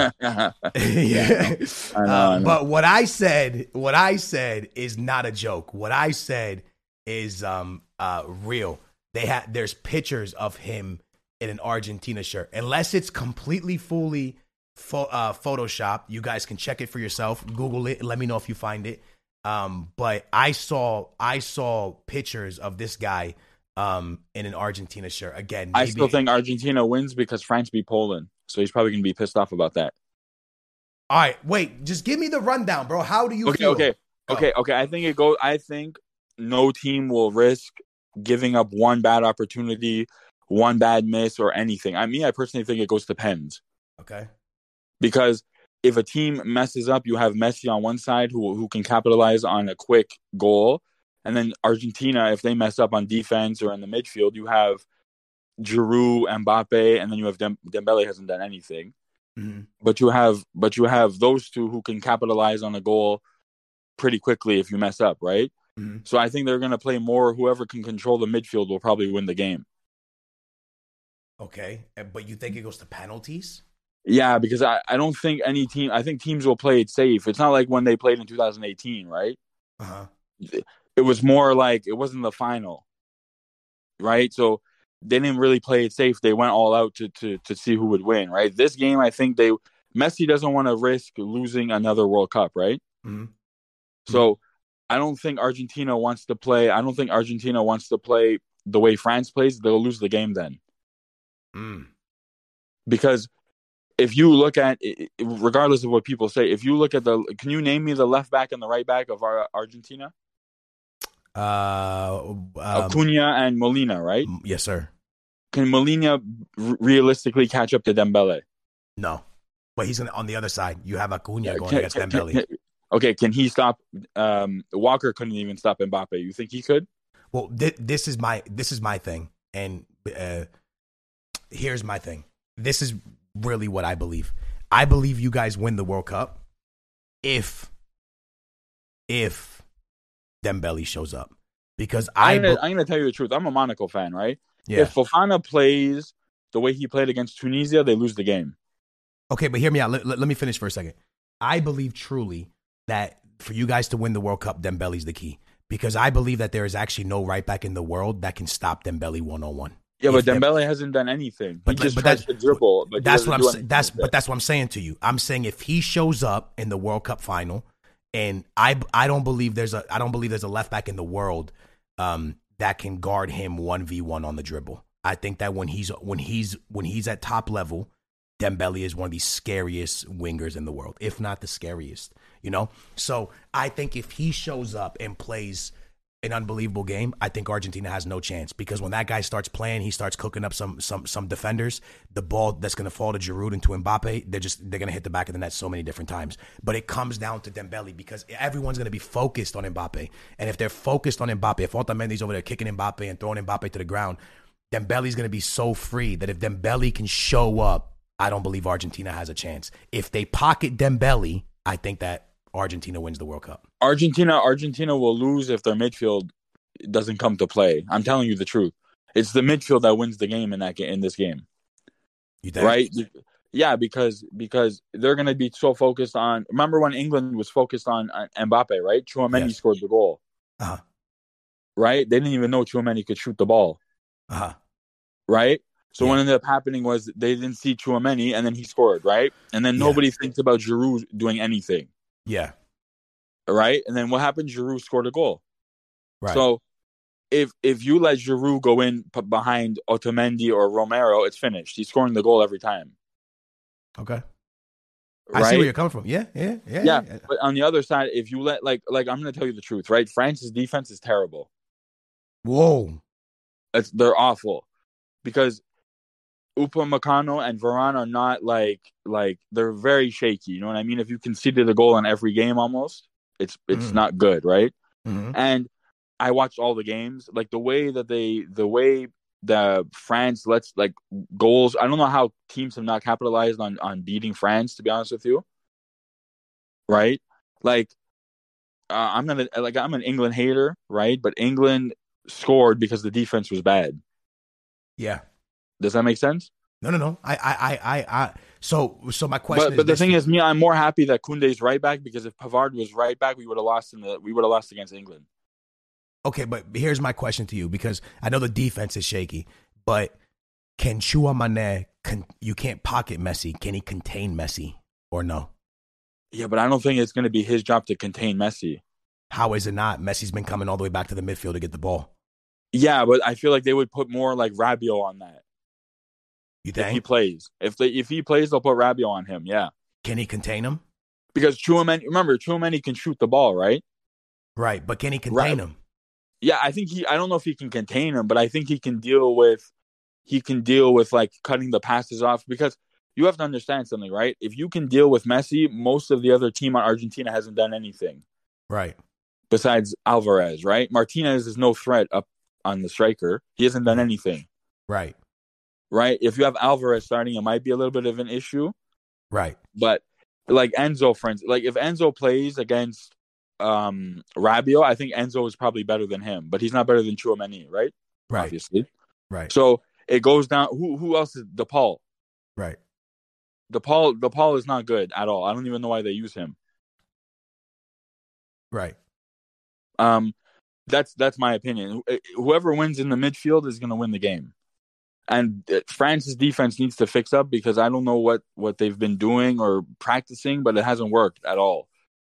yeah. I know, Uh, I know. but what I said, what I said is not a joke. What I said is um uh real. They had there's pictures of him in an Argentina shirt. Unless it's completely fully pho- uh, Photoshop, you guys can check it for yourself. Google it. Let me know if you find it. Um, but I saw I saw pictures of this guy um in an Argentina shirt. Again, I still think Argentina wins because France beat Poland, so he's probably gonna be pissed off about that. All right, wait. Just give me the rundown, bro. How do you okay, feel? okay, Go. okay, okay. I think it goes. I think no team will risk giving up one bad opportunity, one bad miss, or anything. I mean, I personally think it goes to pens Okay. Because if a team messes up, you have Messi on one side who who can capitalize on a quick goal, and then Argentina, if they mess up on defense or in the midfield, you have Giroud, Mbappe, and then you have Dem- Dembele hasn't done anything. Mhm. But you have but you have those two who can capitalize on a goal pretty quickly if you mess up, right? Mhm. So I think they're going to play more. Whoever can control the midfield will probably win the game. Okay, uh, but you think it goes to penalties? Yeah, because I, I don't think any team. I think teams will play it safe. It's not like when they played in 2018, right? Uh huh. It was more like it wasn't the final, right? So they didn't really play it safe. They went all out to to to see who would win, right? This game, I think they Messi doesn't want to risk losing another World Cup, right? Mhm. So I don't think Argentina wants to play. I don't think Argentina wants to play the way France plays. They'll lose the game then Mm. because if you look at, regardless of what people say, if you look at the, can you name me the left back and the right back of our Argentina? Uh, um, Acuna and Molina, right? yes, sir. Can Molina r- realistically catch up to Dembele? No, but he's gonna, on the other side. You have Acuna going Can- against can- Dembele. can- okay, can he stop? Um, Walker couldn't even stop Mbappe. You think he could? Well, thi- this is my this is my thing, and uh, here's my thing. This is really what I believe. I believe you guys win the World Cup if if Dembele shows up because I I'm gonna, be- I'm gonna tell you the truth. I'm a Monaco fan, right? yeah If Fofana plays the way he played against Tunisia, they lose the game. okay, but hear me out. Let, let, let me finish for a second. I believe truly that for you guys to win the World Cup, Dembele's the key because I believe that there is actually no right back in the world that can stop Dembele one on one. Yeah, but Dembele hasn't done anything. But- he just but tries that's- to dribble. But that's what I'm saying. That's but that's what I'm saying to you. I'm saying if he shows up in the World Cup final, and I I don't believe there's a I don't believe there's a left back in the world um, that can guard him one v one on the dribble. I think that when he's when he's when he's at top level, Dembele is one of the scariest wingers in the world, if not the scariest. You know, so I think if he shows up and plays an unbelievable game, I think Argentina has no chance because when that guy starts playing, he starts cooking up some some some defenders. The ball that's going to fall to Giroud and to Mbappe, they're just they're going to hit the back of the net so many different times. But it comes down to Dembele because everyone's going to be focused on Mbappe, and if they're focused on Mbappe, if Otamendi's over there kicking Mbappe and throwing Mbappe to the ground, Dembele's going to be so free that if Dembele can show up, I don't believe Argentina has a chance. If they pocket Dembele, I think that Argentina wins the World Cup. Argentina, Argentina will lose if their midfield doesn't come to play. I'm telling you the truth. It's the midfield that wins the game in that in this game, You think? right? Yeah, because because they're going to be so focused on. Remember when England was focused on, on Mbappe, right? Chouameni Yes. scored the goal, Uh-huh. right? They didn't even know Chouameni could shoot the ball, Uh-huh. right? So Yeah. what ended up happening was they didn't see Chouameni, and then he scored, right? And then Yeah. nobody thinks about Giroud doing anything, Yeah. right? And then what happened? Giroud scored a goal. Right. So if if you let Giroud go in p- behind Otamendi or Romero, it's finished. He's scoring the goal every time, okay. right? I see where you're coming from. Yeah. Yeah. Yeah. yeah, but on the other side, if you let like like I'm gonna tell you the truth, right? France's defense is terrible. Whoa. It's, they're awful because Upamecano and Varane are not like like they're very shaky. You know what I mean? If you conceded a goal in every game, almost, it's it's Mhm. not good, right? Mhm. And I watched all the games. Like the way that they, the way the France lets like goals. I don't know how teams have not capitalized on on beating France. To be honest with you, right? Like uh, I'm gonna like I'm an England hater, right? But England scored because the defense was bad. Yeah. Does that make sense? No, no, no. I, I, I, I, I so, so my question But is but the thing is, me, I'm more happy that Kunde's right back because if Pavard was right back, we would have lost in the we would have lost against England. Okay, but here's my question to you because I know the defense is shaky, but can Chouameni, con- you can't pocket Messi. Can he contain Messi or no? Yeah, but I don't think it's going to be his job to contain Messi. How is it not? Messi's been coming all the way back to the midfield to get the ball. Yeah, but I feel like they would put more like Rabiot on that You if he plays. If they if he plays, they'll put Rabiot on him. Yeah, Can he contain him? because Chouameni, remember Chouameni can shoot the ball, right? Right, but can he contain Right. him? Yeah, I think he. I don't know if he can contain him, but I think he can deal with. He can deal with like cutting the passes off because you have to understand something, right? If you can deal with Messi, most of the other team on Argentina hasn't done anything Right. besides Alvarez, right? Martinez is no threat up on the striker. He hasn't done anything, Right. Right? If you have Alvarez starting, it might be a little bit of an issue. Right. But like Enzo, friends, like if Enzo plays against um Rabiot, I think Enzo is probably better than him, but he's not better than Chouameni, right? Right. Obviously. Right. So it goes down. Who who else is De Paul? Right. De Paul DePaul is not good at all. I don't even know why they use him. Right. Um, that's that's my opinion. Whoever wins in the midfield is going to win the game. And uh, France's defense needs to fix up because I don't know what what they've been doing or practicing, but it hasn't worked at all.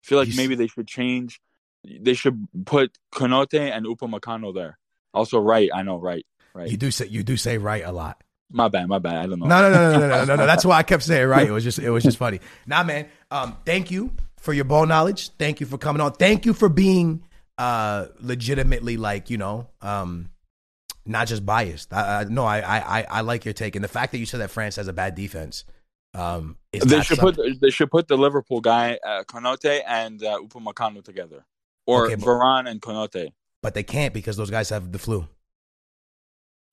I feel like You s- maybe they should change. They should put Konaté and Upamecano there. Also, right. I know, right, right. You do say you do say right a lot. my bad, my bad. I don't know. No, no, no, no, no, no, no, no. That's why I kept saying right. It was just, it was just funny. Nah, man. Um, thank you for your ball knowledge. Thank you for coming on. Thank you for being uh legitimately like you know um not just biased. I, I no, I, I, I- like your take, and the fact that you said that France has a bad defense. Um, is they should something- put they should put the Liverpool guy uh, Konaté and uh, Upamecano together, or Okay, but- Varane and Konaté. but they can't because those guys have the flu.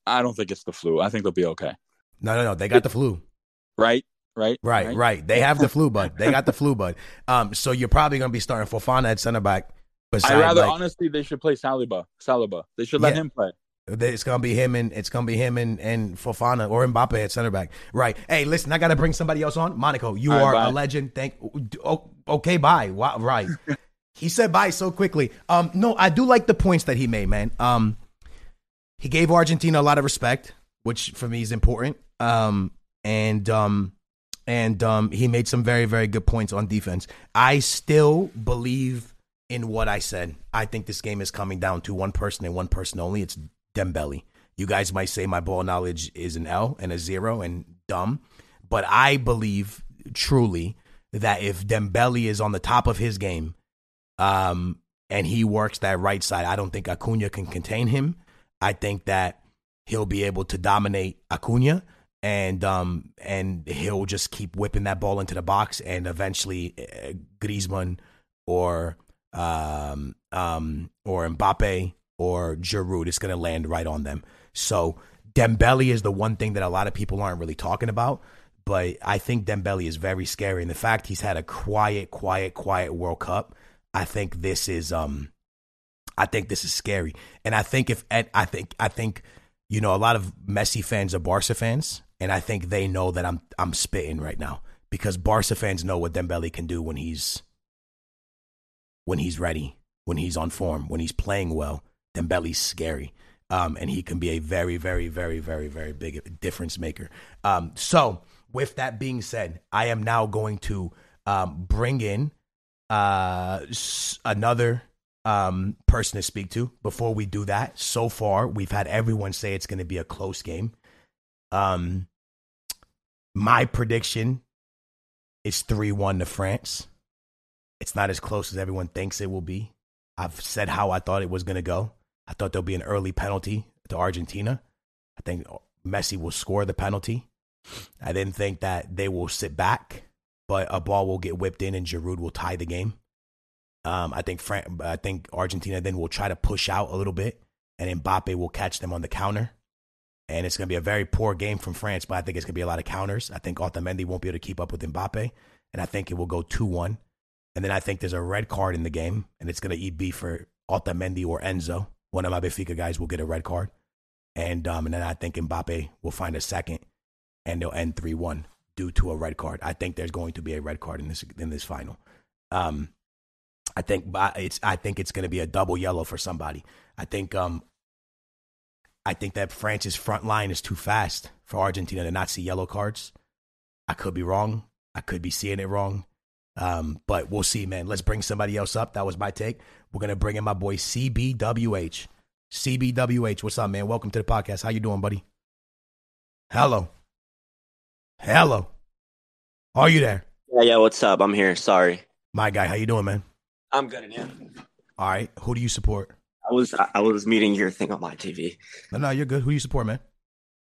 I don't think it's the flu. I think they'll be okay. No, no, no. They got the flu. Right, right, Right, right. They have the flu, bud. They got the flu, bud. Um, so you're probably gonna be starting Fofana at center back. Beside, I rather like, honestly they should play Saliba. Saliba. They should let Yeah. him play. It's gonna be him and it's gonna be him and, and Fofana or Mbappe at center back. Right. Hey, listen, I gotta bring somebody else on. Monaco, you All right, are bye. a legend. Thank. Oh, okay, bye. Wow, right. he said bye so quickly. Um, no, I do like the points that he made, man. Um, he gave Argentina a lot of respect, which for me is important. Um, and um, and um, he made some very very good points on defense. I still believe in what I said. I think this game is coming down to one person and one person only. It's Dembele. You guys might say my ball knowledge is an L and a zero and dumb, but I believe truly that if Dembele is on the top of his game, um, and he works that right side, I don't think Acuna can contain him. I think that he'll be able to dominate Acuna, and um, and he'll just keep whipping that ball into the box, and eventually uh, Griezmann or um, um, or Mbappe or Giroud is going to land right on them. So Dembele is the one thing that a lot of people aren't really talking about, but I think Dembele is very scary. And the fact he's had a quiet, quiet, quiet World Cup, I think this is um, I think this is scary. And I think if and I think I think you know a lot of Messi fans are Barca fans, and I think they know that I'm I'm spitting right now because Barca fans know what Dembele can do when he's when he's ready, when he's on form, when he's playing well. Dembele's scary. um, and he can be a very, very, very, very, very big difference maker. Um, so, with that being said, I am now going to um, bring in uh, another um, person to speak to. Before we do that, so far we've had everyone say it's going to be a close game. Um, my prediction is three one to France. It's not as close as everyone thinks it will be. I've said how I thought it was going to go. I thought there'll be an early penalty to Argentina. I think Messi will score the penalty. I didn't think that they will sit back, but a ball will get whipped in and Giroud will tie the game. Um, I think Fran- I think Argentina then will try to push out a little bit, and Mbappe will catch them on the counter. And it's going to be a very poor game from France, but I think it's going to be a lot of counters. I think Otamendi won't be able to keep up with Mbappe, and I think it will go 2 1. And then I think there's a red card in the game, and it's going to be for Otamendi or Enzo. One of my Benfica guys will get a red card. And, um, and then I think Mbappe will find a second, and they'll end 3 1 due to a red card. I think there's going to be a red card in this in this final. Um, I think it's I think it's going to be a double yellow for somebody. I think um I think that France's front line is too fast for Argentina to not see yellow cards. I could be wrong. I could be seeing it wrong. Um, but we'll see, man. Let's bring somebody else up. That was my take. We're gonna bring in my boy CBWH. CBWH, what's up, man? Welcome to the podcast. How you doing, buddy? Hello. Hello. Are you there? Yeah, yeah. What's up? I'm here. Sorry. My guy, how you doing, man? I'm good, and? All right. Who do you support? I was I was meeting your thing on my TV. No, no, you're good. Who do you support, man?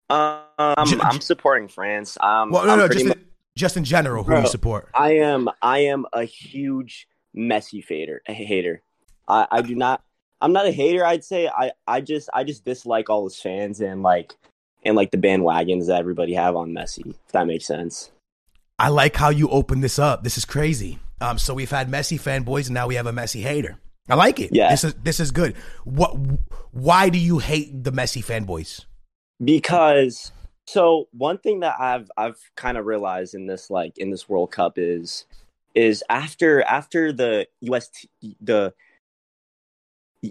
Um, I'm supporting France. Um, Well, no, I'm no, just mu- in, just in general, who do you support? I am I am a huge Messi hater. A hater. I I do not. I'm not a hater. I'd say I I just I just dislike all his fans and like and like the bandwagons that everybody have on Messi. If that makes sense. I like how you open this up. This is crazy. Um, so we've had Messi fanboys, and now we have a Messi hater. I like it. Yeah. this is this is good. What? Why do you hate the Messi fanboys? because so one thing that I've I've kind of realized in this like in this World Cup is is after after the US t- the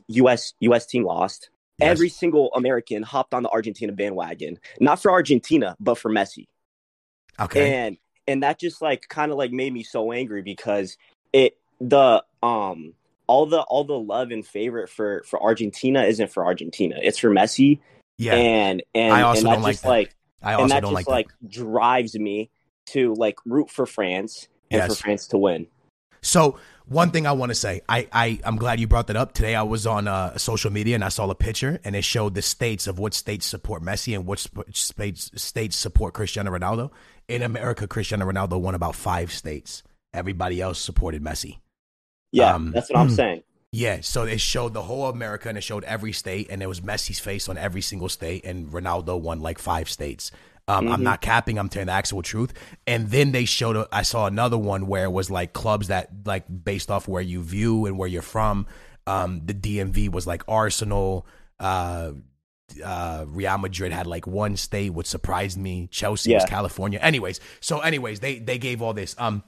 US US team lost Yes. every single American hopped on the Argentina bandwagon not for Argentina but for Messi. Okay, and and that just like kind of like made me so angry because it the um all the all the love and favorite for for Argentina isn't for Argentina it's for Messi. Yeah, and and I also and don't like just like I and that don't just like like, drives me to like root for France and Yes. for France to win. So one thing I want to say, I, I I'm glad you brought that up. Today I was on uh, social media and I saw a picture and it showed the states of what states support Messi and what sp- states states support Cristiano Ronaldo. In America, Cristiano Ronaldo won about five states. Everybody else supported Messi. Yeah, Um, that's what I'm saying. Yeah, so it showed the whole America and it showed every state, and there was Messi's face on every single state, and Ronaldo won like five states. Um, I'm Mhm. not capping; I'm telling the actual truth. And then they showed. A, I saw another one where it was like clubs that like based off where you view and where you're from. Um, the DMV was like Arsenal. Uh, uh, Real Madrid had like one state, which surprised me. Chelsea was California. Anyways, so anyways, they they gave all this. Um,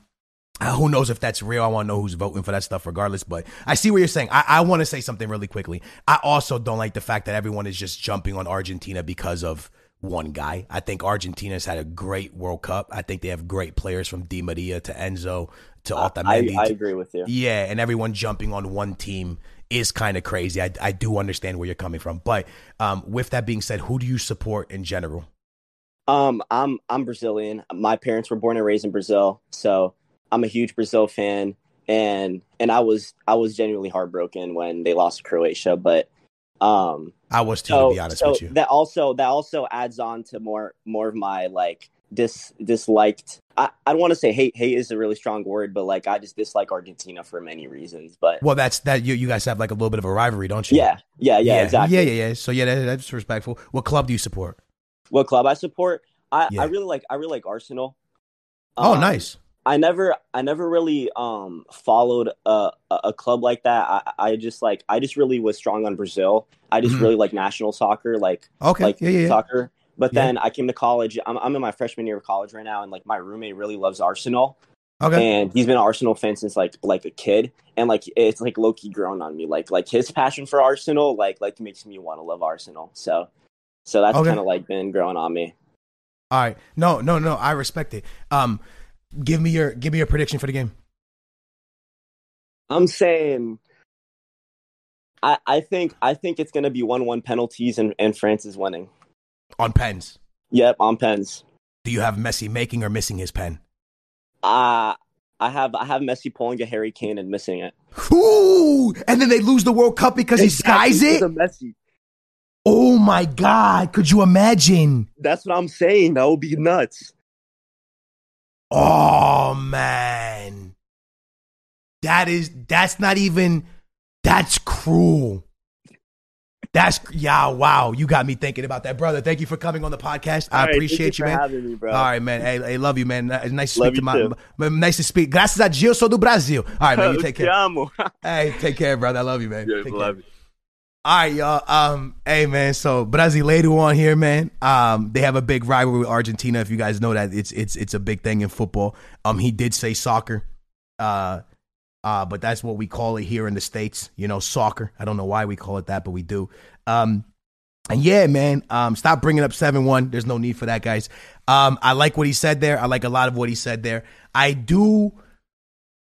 who knows if that's real? I want to know who's voting for that stuff, regardless. But I see what you're saying. I, I want to say something really quickly. I also don't like the fact that everyone is just jumping on Argentina because of one guy. I think Argentina's had a great World Cup. I think they have great players from Di Maria to Enzo to I, Otamendi. I agree with you. yeah, and everyone jumping on one team is kind of crazy. I, I do understand where you're coming from. But um, with that being said, who do you support in general? Um, I'm I'm Brazilian. My parents were born and raised in Brazil, so I'm a huge Brazil fan. And and I was I was genuinely heartbroken when they lost to Croatia, but um, I was too, so, to be honest so with you. that also that also adds on to more more of my like dis disliked I, I don't want to say hate hate is a really strong word but like i just dislike argentina for many reasons but Well, that's that. You, you guys have like a little bit of a rivalry, don't you? yeah yeah yeah, exactly Yeah, yeah, yeah. So yeah, that, that's respectful. What club do you support? what club i support i Yeah. i really like i really like arsenal Oh, Um, nice. I never, I never really um followed a a, club like that. I, I just like, I just really was strong on Brazil. I just Mhm. really like national soccer, like Okay. like yeah, yeah. soccer. But Yeah. then I came to college. I'm I'm in my freshman year of college right now, and like my roommate really loves Arsenal. Okay. and he's been an Arsenal fan since like like a kid, and like it's like low key grown on me. Like like his passion for Arsenal like like makes me want to love Arsenal. So so that's Okay. kind of like been growing on me. All right. No, no, no. I respect it. Um, give me your give me your prediction for the game. I'm saying. I, I think I think it's gonna be one one penalties and, and France is winning. On pens. Yep, on pens. Do you have Messi making or missing his pen? Uh I have I have Messi pulling a Harry Kane and missing it. Ooh, and then they lose the World Cup because he skies it. Exactly, Messi. Oh my God! Could you imagine? That's what I'm saying. That would be nuts. Oh man, that is that's not even that's cruel. That's yeah, wow. You got me thinking about that, brother. Thank you for coming on the podcast. I right, appreciate thank you, man. having me, bro. All right, man. Hey, hey, love you, man. It's nice to Love speak to you my, nice to speak. Graças a Deus, sou do Brasil. All right, man. You take care. Hey, take care, brother. I love you, man. Yeah, Take love care. you. All right, y'all. Um, hey man, so Brasileiro on here, man. Um, they have a big rivalry with Argentina. If you guys know that, it's it's it's a big thing in football. Um, he did say soccer, uh, uh, but that's what we call it here in the states. You know, soccer. I don't know why we call it that, but we do. Um, and yeah, man, um, stop bringing up seven one. There's no need for that, guys. Um, I like what he said there. I like a lot of what he said there. I do.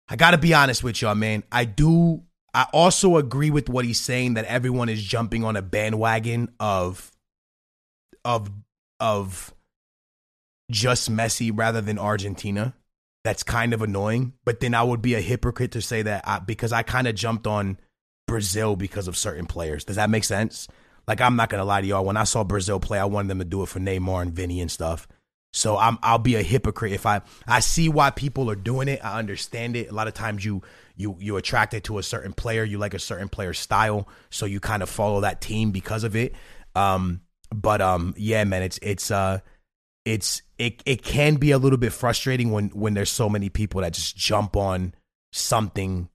I got to be honest with y'all, man. I do. I also agree with what he's saying that everyone is jumping on a bandwagon of, of, of just Messi rather than Argentina. That's kind of annoying. But then I would be a hypocrite to say that I, because I kind of jumped on Brazil because of certain players. Does that make sense? Like I'm not gonna lie to y'all. When I saw Brazil play, I wanted them to do it for Neymar and Vinny and stuff. So I'm I'll be a hypocrite if I I see why people are doing it. I understand it. A lot of times you you you attracted to a certain player, you like a certain player's style, so you kind of follow that team because of it. Um, but um, yeah, man, it's it's uh, it's it it can be a little bit frustrating when when there's so many people that just jump on something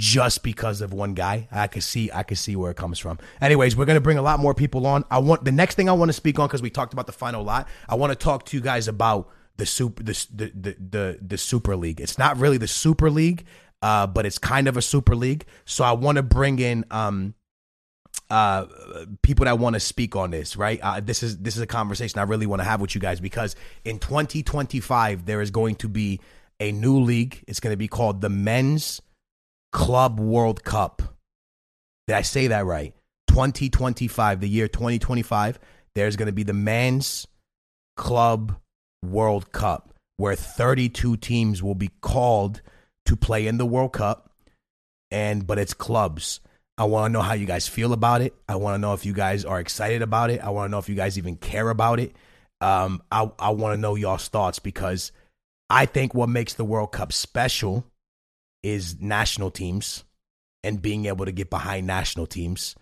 just because of one guy. I could see I could see where it comes from. Anyways, we're gonna bring a lot more people on. I want the next thing I want to speak on because we talked about the final lot. I want to talk to you guys about the super the the the the, the Super League. It's not really the Super League, uh, but it's kind of a Super League. So I want to bring in um uh people that want to speak on this right? Uh, this is this is a conversation i really want to have with you guys because in 2025 there is going to be a new league. It's going to be called the men's club world cup. Did i say that right? 2025 the year 2025 there's going to be the men's club world cup where 32 teams will be called to play in the world cup and but it's clubs I want to know how you guys feel about it. I want to know if you guys are excited about it. I want to know if you guys even care about it. Um, I I want to know y'all's thoughts because I think what makes the World Cup special is national teams and being able to get behind national teams.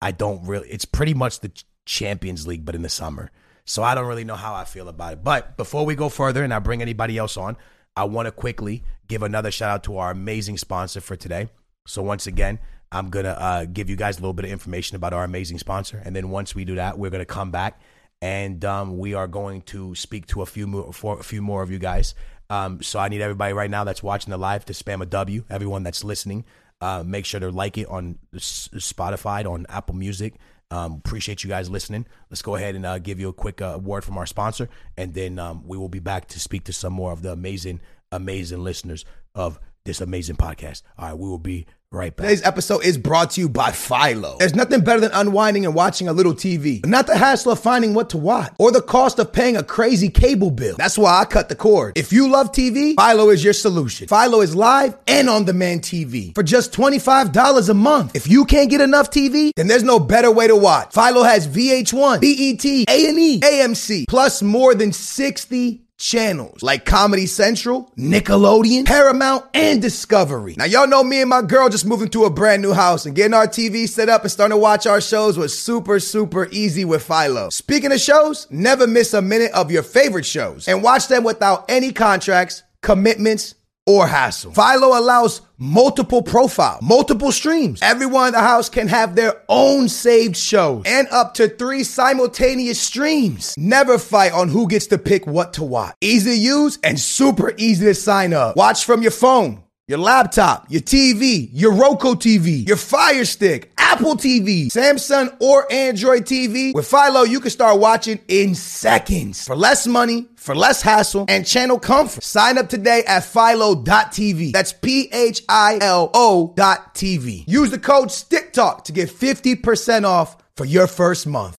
I don't really. It's pretty much the Champions League, but in the summer. So I don't really know how I feel about it. But before we go further and I bring anybody else on, I want to quickly give another shout out to our amazing sponsor for today. So once again, I'm gonna uh, give you guys a little bit of information about our amazing sponsor, and then once we do that, we're gonna come back and um, we are going to speak to a few more for a few more of you guys. Um, so I need everybody right now that's watching the live to spam a W. Everyone that's listening, uh, make sure to like it on Spotify, on Apple Music. Um, appreciate you guys listening. Let's go ahead and uh, give you a quick uh, word from our sponsor, and then um, we will be back to speak to some more of the amazing, amazing listeners of this amazing podcast. All right, we will be right back. Today's episode is brought to you by Philo. There's nothing better than unwinding and watching a little TV, not the hassle of finding what to watch or the cost of paying a crazy cable bill. That's why I cut the cord. If you love TV, Philo is your solution. Philo is live and on demand TV for just $25 a month. If you can't get enough TV, then there's no better way to watch. Philo has VH1, BET, A&E, AMC, plus more than 60 channels like Comedy Central, Nickelodeon, Paramount, and Discovery. Now, y'all know me and my girl just moving to a brand new house and getting our TV set up and starting to watch our shows was super, super easy with Philo. Speaking of shows, never miss a minute of your favorite shows and watch them without any contracts, commitments, or hassle. Philo allows multiple profile, multiple streams. Everyone in the house can have their own saved shows and up to three simultaneous streams. Never fight on who gets to pick what to watch. Easy to use and super easy to sign up. Watch from your phone your laptop, your TV, your Roku TV, your Fire Stick, Apple TV, Samsung or Android TV. With Philo, you can start watching in seconds for less money, for less hassle, and channel comfort. Sign up today at philo.tv. That's P H I L O dot TV. Use the code STICKTALK to get 50% off for your first month.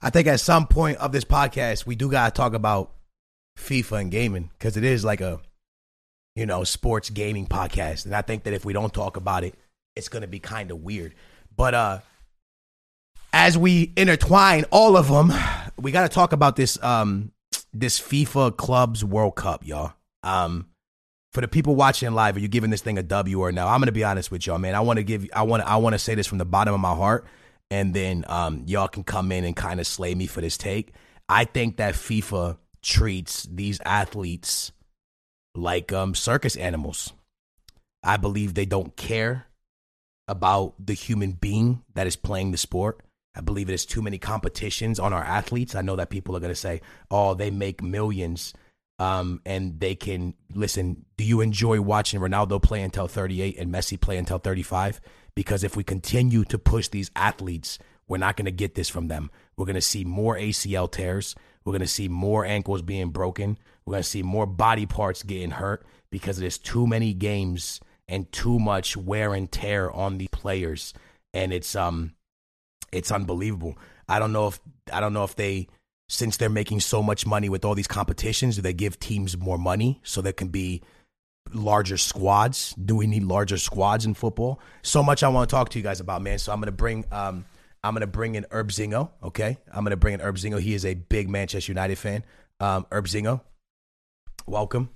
I think at some point of this podcast, we do got to talk about FIFA and gaming because it is like a you know, sports gaming podcast. And I think that if we don't talk about it, it's to be kind of weird. But uh as we intertwine all of them, we got to talk about this um this FIFA Clubs World Cup, y'all. Um for the people watching live, are you giving this thing a W or no? I'm to be honest with y'all, man. I want to give I want I want to say this from the bottom of my heart and then um y'all can come in and kind of slay me for this take. I think that FIFA treats these athletes like um, circus animals. I believe they don't care about the human being that is playing the sport. I believe it is too many competitions on our athletes. I know that people are going to say, "Oh, they make millions, um, and they can listen." Do you enjoy watching Ronaldo play until 38 and Messi play until 35? Because if we continue to push these athletes, we're not going to get this from them. We're going to see more ACL tears. We're going to see more ankles being broken. We're going to see more body parts getting hurt because there's too many games and too much wear and tear on the players and it's um it's unbelievable. I don't know if I don't know if they since they're making so much money with all these competitions, do they give teams more money so there can be larger squads? Do we need larger squads in football? So much I want to talk to you guys about, man. So I'm gonna bring um I'm gonna bring in Herb Zingo. Okay, I'm gonna bring in Herb Zingo. He is a big Manchester United fan. Um, Herb Zingo, welcome.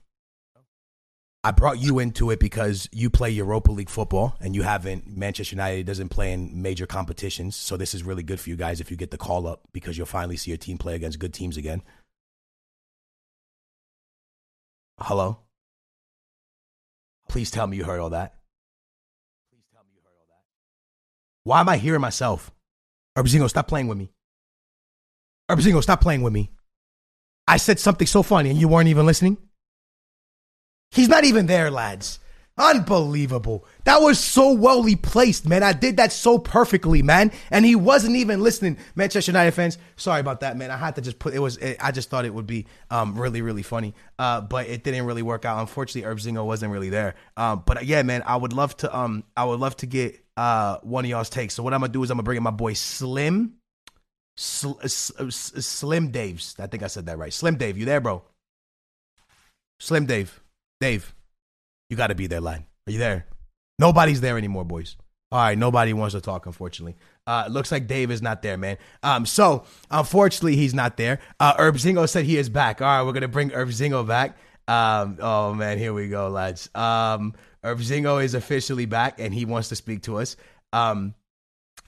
I brought you into it because you play Europa League football and you haven't. Manchester United doesn't play in major competitions, so this is really good for you guys if you get the call up because you'll finally see your team play against good teams again. Hello. Please tell me you heard all that. Please tell me you heard all that. Why am I hearing myself? Herbazingo, stop playing with me. Herbazingo, stop playing with me. I said something so funny and you weren't even listening? He's not even there, lads. Unbelievable. That was so wellly placed, man. I did that so perfectly, man. And he wasn't even listening. Manchester United fans, sorry about that, man. I had to just put it was. It, I just thought it would be um, really, really funny, uh, but it didn't really work out. Unfortunately, Herb Zingo wasn't really there. Um, but uh, yeah, man, I would love to. Um, I would love to get uh, one of y'all's takes. So what I'm gonna do is I'm gonna bring in my boy Slim Sl- uh, uh, Slim Dave's. I think I said that right. Slim Dave, you there, bro? Slim Dave. Dave, you got to be there, lad. Are you there? Nobody's there anymore, boys. All right, nobody wants to talk, unfortunately. Uh, looks like Dave is not there, man. Um, so unfortunately, he's not there. Uh, Herb Zingo said he is back. All right, we're gonna bring Herb Zingo back. Um, oh man, here we go, lads. Um, Herb Zingo is officially back, and he wants to speak to us. Um,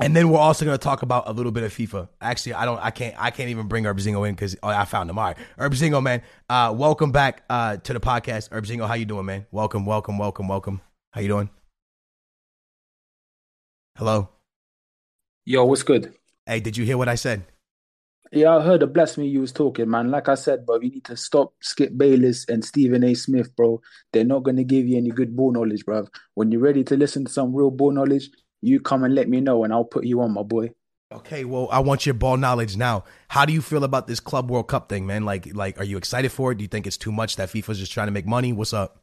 and then we're also going to talk about a little bit of FIFA. Actually, I don't, I can't, I can't even bring Zingo in because oh, I found him. All right, Zingo, man, uh, welcome back uh, to the podcast. Zingo, how you doing, man? Welcome, welcome, welcome, welcome. How you doing? Hello. Yo, what's good? Hey, did you hear what I said? Yeah, I heard the blasphemy you was talking, man. Like I said, bro, you need to stop Skip Bayless and Stephen A. Smith, bro. They're not going to give you any good ball knowledge, bro. When you're ready to listen to some real ball knowledge, you come and let me know and I'll put you on, my boy. Okay, well, I want your ball knowledge now. How do you feel about this Club World Cup thing, man? Like, like, are you excited for it? Do you think it's too much that FIFA's just trying to make money? What's up?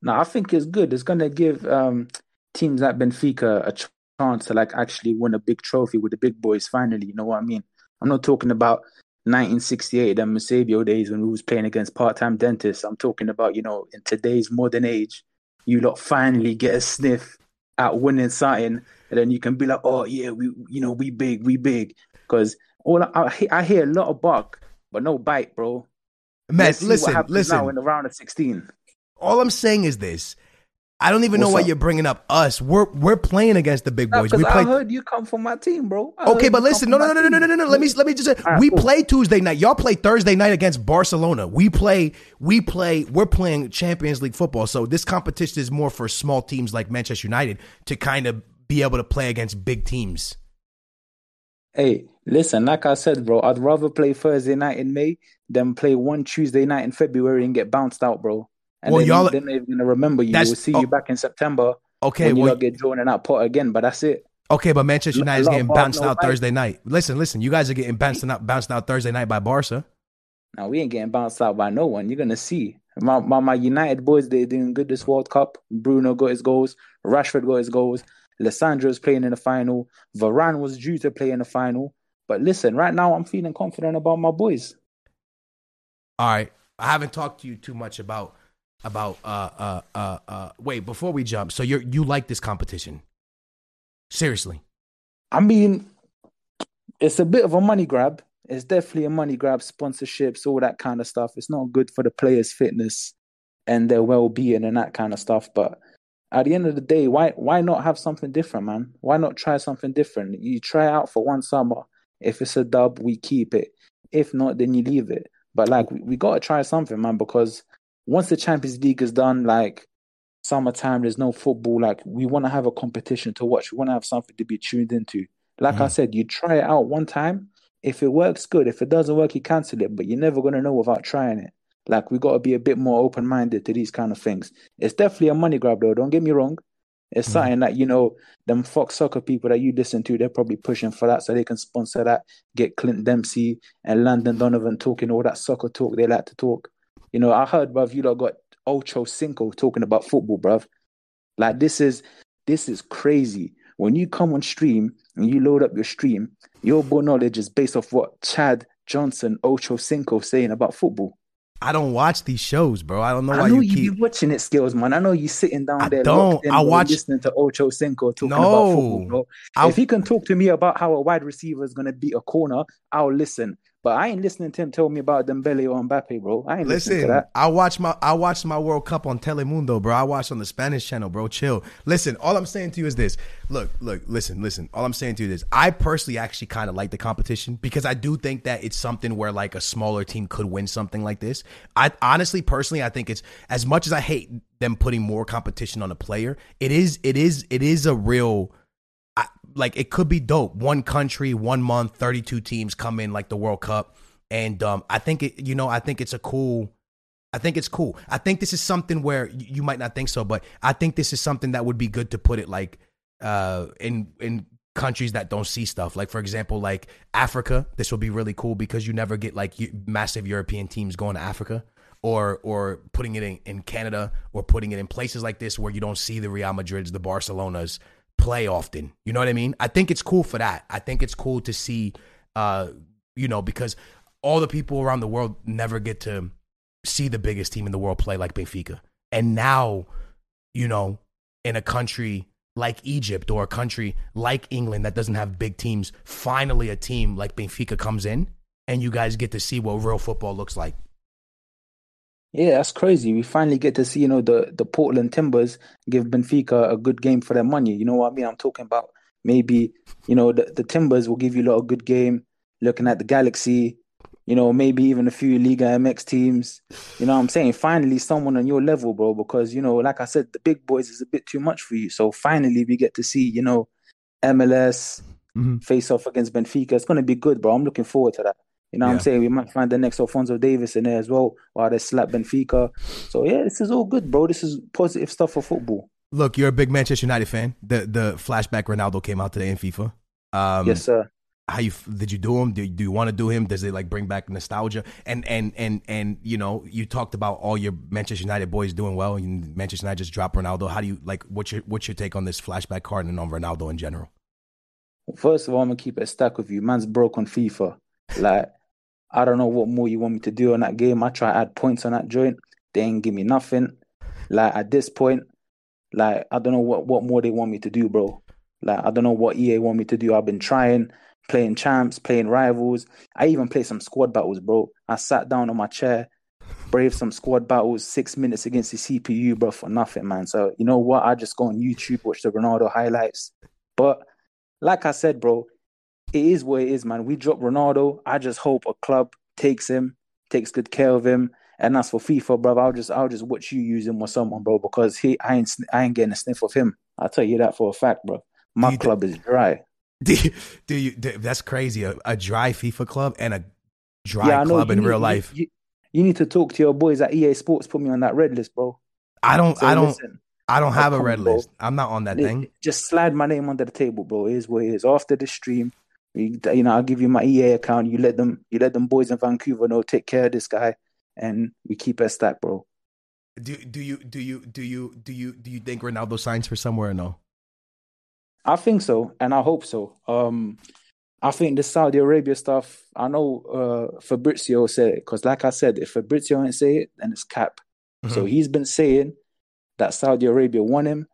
No, I think it's good. It's gonna give um, teams like Benfica a chance to like actually win a big trophy with the big boys. Finally, you know what I mean? I'm not talking about 1968 and Masavio days when we was playing against part-time dentists. I'm talking about you know in today's modern age, you lot finally get a sniff at winning something, and then you can be like, oh yeah, we you know we big, we big, because all I, I hear a lot of bark, but no bite, bro. Man, listen, listen. Now in the round of sixteen. All I'm saying is this: I don't even know why up? you're bringing up us. We're we're playing against the big boys. Because we I heard you come from my team, bro. I Okay, but listen, come no, from no, no, no, no, no, no. Let me let me just say, Alright, we cool. play Tuesday night. Y'all play Thursday night against Barcelona. We play, we play. We're playing Champions League football. So this competition is more for small teams like Manchester United to kind of be able to play against big teams. Hey, listen, like I said, bro, I'd rather play Thursday night in May than play one Tuesday night in February and get bounced out, bro. And Well, then y'all- they're not even gonna remember you. We'll see oh. you back in September Okay, when you well, get drawn in that pot again. But that's it. okay, but Manchester United is getting bounced out. Thursday night. Listen, listen, you guys are getting bounced out, bounced out Thursday night by Barca. Now we ain't getting bounced out by no one. You're gonna see. My, my my United boys, they're doing good this World Cup. Bruno got his goals. Rashford got his goals. Lisandro's playing in the final. Varane was due to play in the final. But listen, right now I'm feeling confident about my boys. All right. I haven't talked to you too much about about uh uh uh uh wait, before we jump. So you you like this competition? Seriously. I mean, it's a bit of a money grab. It's definitely a money grab, sponsorships, all that kind of stuff. It's not good for the players' fitness and their well-being and that kind of stuff. But at the end of the day, why why not have something different, man? Why not try something different? You try out for one summer. If it's a dub, we keep it. If not, then you leave it. But like we, we gotta try something, man, because once the Champions League is done, like summertime, there's no football. Like we want to have a competition to watch. We want to have something to be tuned into. Like I Mhm. said, you try it out one time. If it works, good. If it doesn't work, you cancel it. But you're never gonna know without trying it. Like we gotta be a bit more open minded to these kind of things. It's definitely a money grab, though. Don't get me wrong. It's Mhm. something that you know them Fox soccer people that you listen to. They're probably pushing for that so they can sponsor that. Get Clint Dempsey and Landon Donovan talking all that soccer talk they like to talk. You know, I heard, bruv, you lot got Ocho Cinco talking about football, bruv. Like this is this is crazy. When you come on stream and you load up your stream, your ball knowledge is based off what Chad Johnson, Ocho Cinco saying about football. I don't watch these shows, bro. I don't know why I know you keep be watching it, skills, man. I know you sitting down I there. don't. in, I bro, watch- listening to Ocho Cinco talking No. about football, bro. I- if he can talk to me about how a wide receiver is gonna beat a corner, I'll listen. But I ain't listening to him tell me about Dembele or Mbappe, bro. I ain't listening to Listen, that. I watch my I watched my World Cup on Telemundo, bro. I watched on the Spanish channel, bro. Chill. Listen, all I'm saying to you is this. Look, look, listen, listen. All I'm saying to you is this. I personally actually kind of like the competition because I do think that it's something where like a smaller team could win something like this. I honestly, personally, I think it's as much as I hate them putting more competition on a player, it is, it is, it is a real like it could be dope. One country, one month, 32 teams come in like the World Cup. And um, I think it, you know, I think it's a cool, I think it's cool. I think this is something where you, might not think so, but I think this is something that would be good to put it like uh, in in countries that don't see stuff. Like for example, like Africa. This would be really cool because you never get like massive European teams going to Africa. Or, or putting it in, in Canada or putting it in places like this where you don't see the Real Madrids, the Barcelonas play often. You know what I mean? I think it's cool for that. I think it's cool to see, uh, you know, because all the people around the world never get to see the biggest team in the world play like Benfica. And now, you know, in a country like Egypt or a country like England that doesn't have big teams, finally a team like Benfica comes in and you guys get to see what real football looks like. Yeah, that's crazy. We finally get to see, you know, the the Portland Timbers give Benfica a good game for their money. You know what I mean? I'm talking about maybe, you know, the, the Timbers will give you a lot of good game. Looking at the Galaxy, you know, maybe even a few Liga MX teams. You know what I'm saying? Finally, someone on your level, bro. Because you know, like I said, the big boys is a bit too much for you. So finally, we get to see, you know, MLS Mhm. face off against Benfica. It's gonna be good, bro. I'm looking forward to that. You know what I'm saying? We might find the next Alphonso Davies in there as well, while they slap Benfica. So yeah, this is all good, bro. This is positive stuff for football. Look, you're a big Manchester United fan. The the flashback Ronaldo came out today in FIFA. Um, yes, sir. how you did you do him? Do, do you want to do him? Does it like bring back nostalgia? And and and and you know, you talked about all your Manchester United boys doing well, and Manchester United just dropped Ronaldo. How do you like? What's your what's your take on this flashback card and on Ronaldo in general? First of all, I'm gonna keep it stuck with you. Man's broke on FIFA. Like, I don't know what more you want me to do on that game. I try add points on that joint. They ain't give me nothing. Like at this point, like I don't know what, what more they want me to do, bro. Like I don't know what EA want me to do. I've been trying, playing champs, playing rivals. I even played some squad battles, bro. I sat down on my chair, brave some squad battles, six minutes against the CPU, bro, for nothing, man. So you know what? I just go on YouTube, watch the Ronaldo highlights. But like I said, bro, it is what it is, man. We drop Ronaldo. I just hope a club takes him, takes good care of him. And as for FIFA, bro, I'll just I'll just watch you use him or someone, bro, because he I ain't I ain't getting a sniff of him. I'll tell you that for a fact, bro. My club is dry. Do you, do you do, that's crazy? A, a, dry FIFA club and a dry yeah, club in need, real life. You, you, need to talk to your boys at EA Sports. Put me on that red list, bro. I don't. So I don't. Listen, I don't have a red bro. list. I'm not on that thing. Just slide my name under the table, bro. It is what it is. After the stream, you, you know, I'll give you my EA account. You let them. You let them boys in Vancouver know. Take care of this guy, and we keep it stacked, bro. Do do you do you do you do you do you think Ronaldo signs for somewhere or no? I think so, and I hope so. Um, I think the Saudi Arabia stuff. I know uh, Fabrizio said it because, like I said, if Fabrizio ain't say it, then it's cap. Mm-hmm. So he's been saying that Saudi Arabia want him,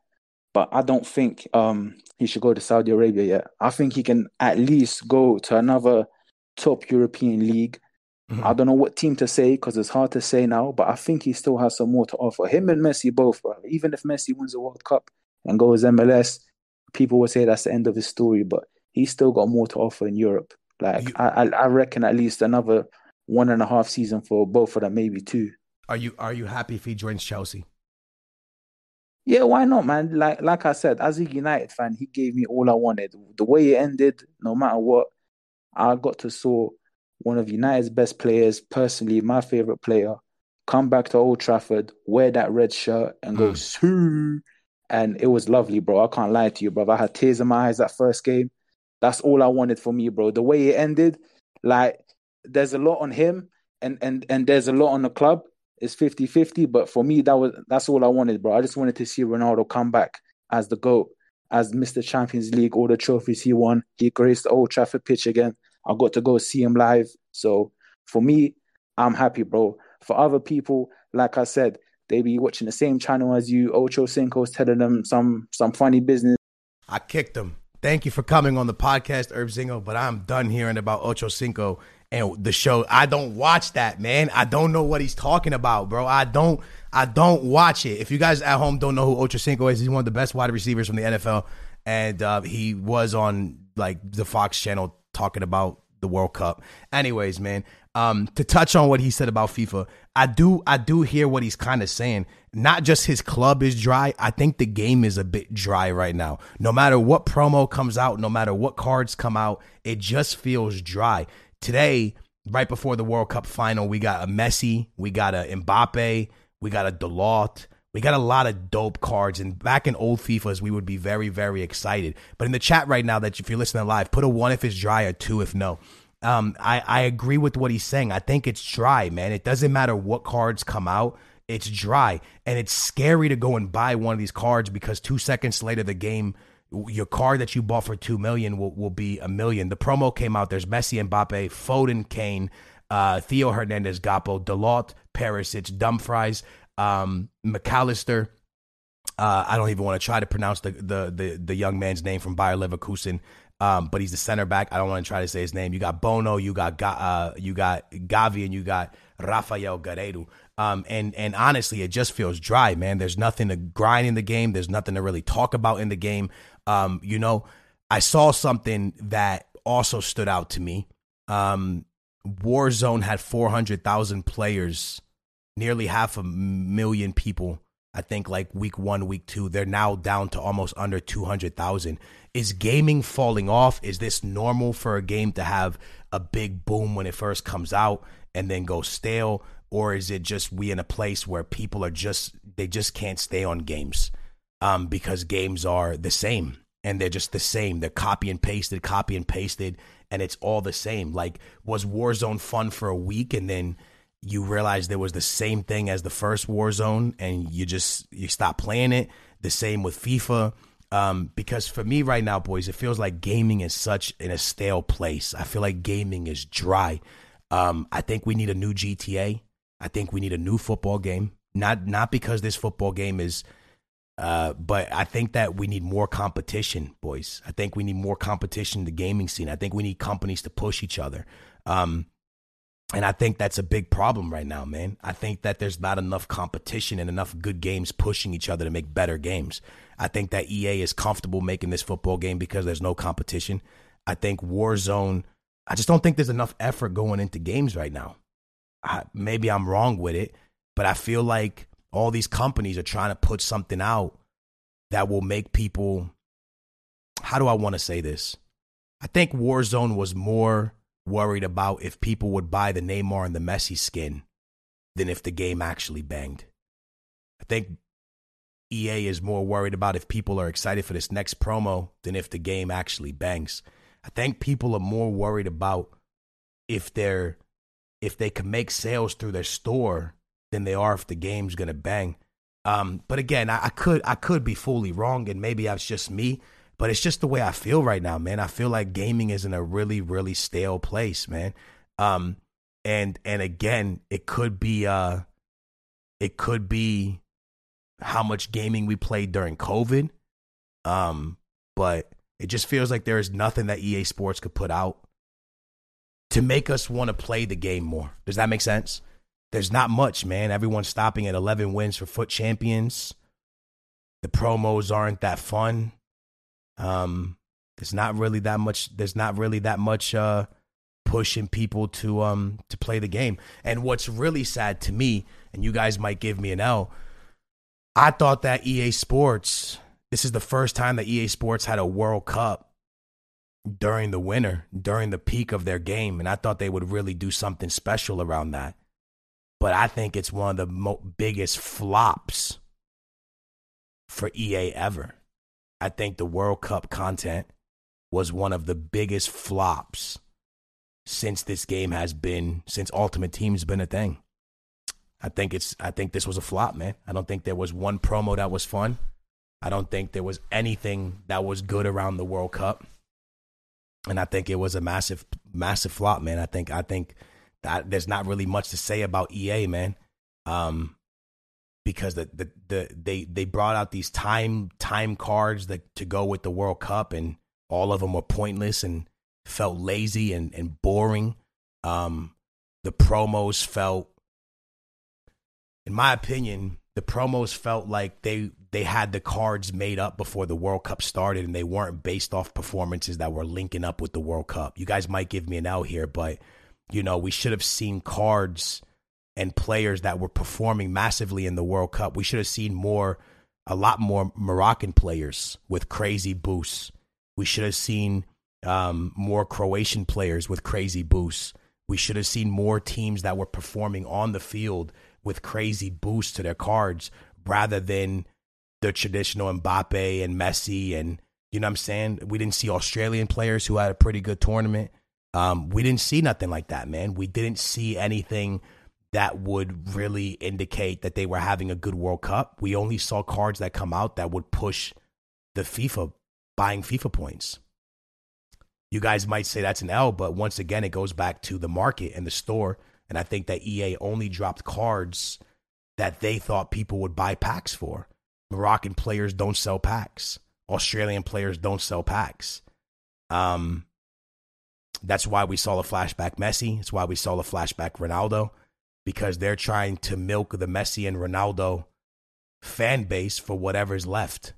but I don't think um, he should go to Saudi Arabia yet. I think he can at least go to another top European league. Mm-hmm. I don't know what team to say because it's hard to say now, but I think he still has some more to offer. Him and Messi both, bro. Even if Messi wins the World Cup and goes MLS, people would say that's the end of his story, but he's still got more to offer in Europe. Like you, I, I reckon at least another one and a half season for both of them, maybe two. Are you are you happy if he joins Chelsea? Yeah, why not, man? Like like I said, as a United fan, he gave me all I wanted. The way it ended, no matter what, I got to saw one of United's best players, personally my favorite player, come back to Old Trafford, wear that red shirt, and go mm and it was lovely, bro. I can't lie to you, bro. I had tears in my eyes that first game. That's all I wanted for me, bro. The way it ended, like there's a lot on him and and and there's a lot on the club. It's 50-50, but for me that was that's all I wanted, bro. I just wanted to see Ronaldo come back as the GOAT, as Mr. Champions League, all the trophies he won. He graced the Old Trafford pitch again. I got to go see him live. So for me, I'm happy, bro. For other people, like I said, they be watching the same channel as you. Ocho Cinco's telling them some some funny business. I kicked him. Thank you for coming on the podcast, Herb Zingo, but I'm done hearing about Ocho Cinco and the show. I don't watch that, man. I don't know what he's talking about, bro. I don't I don't watch it. If you guys at home don't know who Ocho Cinco is, he's one of the best wide receivers from the NFL. And uh, he was on like the Fox channel talking about the World Cup. Anyways, man, um, to touch on what he said about FIFA, I do I do hear what he's kind of saying. Not just his club is dry. I think the game is a bit dry right now. No matter what promo comes out, no matter what cards come out, it just feels dry. Today, right before the World Cup final, we got a Messi, we got a Mbappe, we got a Dalot. We got a lot of dope cards, and back in old FIFAs, we would be very, very excited. But in the chat right now, that if you're listening live, put a one if it's dry, or two if no. Um, I, I agree with what he's saying. I think it's dry, man. It doesn't matter what cards come out. It's dry. And it's scary to go and buy one of these cards because two seconds later, the game, your car that you bought for two million will, will be a million. The promo came out. There's Messi, Mbappe, Foden, Kane, uh, Theo Hernandez, Gakpo, Dalot, Perisic, Dumfries, um, Mac Allister. Uh, I don't even want to try to pronounce the, the the the young man's name from Bayer Leverkusen. Um, but he's the center back. I don't want to try to say his name. You got Bono, you got uh, you got Gavi, and you got Rafael Guerreiro. Um, and and honestly, it just feels dry, man. There's nothing to grind in the game. There's nothing to really talk about in the game. Um, you know, I saw something that also stood out to me. Um, Warzone had 400,000 players, nearly half a million people. I think like week one, week two, they're now down to almost under 200,000 is gaming falling off? Is this normal for a game to have a big boom when it first comes out and then go stale? Or is it just we in a place where people are just they just can't stay on games um, because games are the same and they're just the same. They're copy and pasted, copy and pasted, and it's all the same. Like was Warzone fun for a week and then you realize there was the same thing as the first Warzone and you just you stop playing it. The same with FIFA um, because for me right now, boys, it feels like gaming is such in a stale place. I feel like gaming is dry. Um, I think we need a new GTA. I think we need a new football game. Not not because this football game is, uh, but I think that we need more competition, boys. I think we need more competition in the gaming scene. I think we need companies to push each other. Um, And I think that's a big problem right now, man. I think that there's not enough competition and enough good games pushing each other to make better games. I think that EA is comfortable making this football game because there's no competition. I think Warzone, I just don't think there's enough effort going into games right now. I, maybe I'm wrong with it, but I feel like all these companies are trying to put something out that will make people. How do I want to say this? I think Warzone was more worried about if people would buy the Neymar and the Messi skin than if the game actually banged. I think EA is more worried about if people are excited for this next promo than if the game actually bangs. I think people are more worried about if they're if they can make sales through their store than they are if the game's gonna bang. Um, but again, I, I could I could be fully wrong, and maybe that's just me. But it's just the way I feel right now, man. I feel like gaming is in a really, really stale place, man. Um, and and again, it could be uh, it could be how much gaming we played during COVID. Um, but it just feels like there is nothing that EA Sports could put out to make us want to play the game more. Does that make sense? There's not much, man. Everyone's stopping at 11 wins for FUT Champions. The promos aren't that fun. Um, there's not really that much. There's not really that much uh, pushing people to um to play the game. And what's really sad to me, and you guys might give me an L, I thought that EA Sports. This is the first time that EA Sports had a World Cup during the winter, during the peak of their game, and I thought they would really do something special around that. But I think it's one of the mo- biggest flops for EA ever. I think the World Cup content was one of the biggest flops since this game has been since Ultimate Team's been a thing. I think it's I think this was a flop, man. I don't think there was one promo that was fun. I don't think there was anything that was good around the World Cup. And I think it was a massive massive flop, man. I think I think there's not really much to say about EA, man. Um because the, the, the they they brought out these time time cards that to go with the World Cup and all of them were pointless and felt lazy and, and boring. Um, the promos felt, in my opinion, the promos felt like they they had the cards made up before the World Cup started and they weren't based off performances that were linking up with the World Cup. You guys might give me an L here, but you know we should have seen cards and players that were performing massively in the World Cup. We should have seen more, a lot more Moroccan players with crazy boosts. We should have seen um, more Croatian players with crazy boosts. We should have seen more teams that were performing on the field with crazy boosts to their cards rather than the traditional Mbappe and Messi and you know what I'm saying? We didn't see Australian players who had a pretty good tournament. Um, we didn't see nothing like that, man. We didn't see anything that would really indicate that they were having a good World Cup. We only saw cards that come out that would push the FIFA buying FIFA points. You guys might say that's an L, but once again, it goes back to the market and the store. And I think that EA only dropped cards that they thought people would buy packs for. Moroccan players don't sell packs. Australian players don't sell packs. Um, that's why we saw the flashback Messi. It's why we saw the flashback Ronaldo because they're trying to milk the Messi and Ronaldo fan base for whatever's left.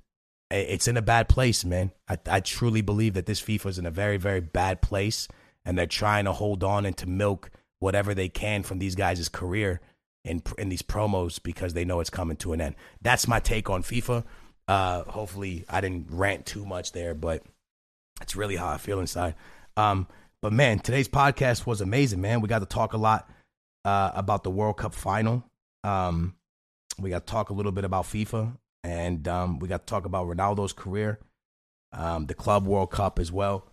It's in a bad place, man. I, I truly believe that this FIFA is in a very, very bad place, and they're trying to hold on and to milk whatever they can from these guys' career in in these promos because they know it's coming to an end. That's my take on FIFA. Uh, hopefully, I didn't rant too much there, but it's really how I feel inside. Um, but man, today's podcast was amazing, man. We got to talk a lot uh, about the World Cup final. Um, we got to talk a little bit about FIFA, and um, we got to talk about Ronaldo's career, um, the Club World Cup as well.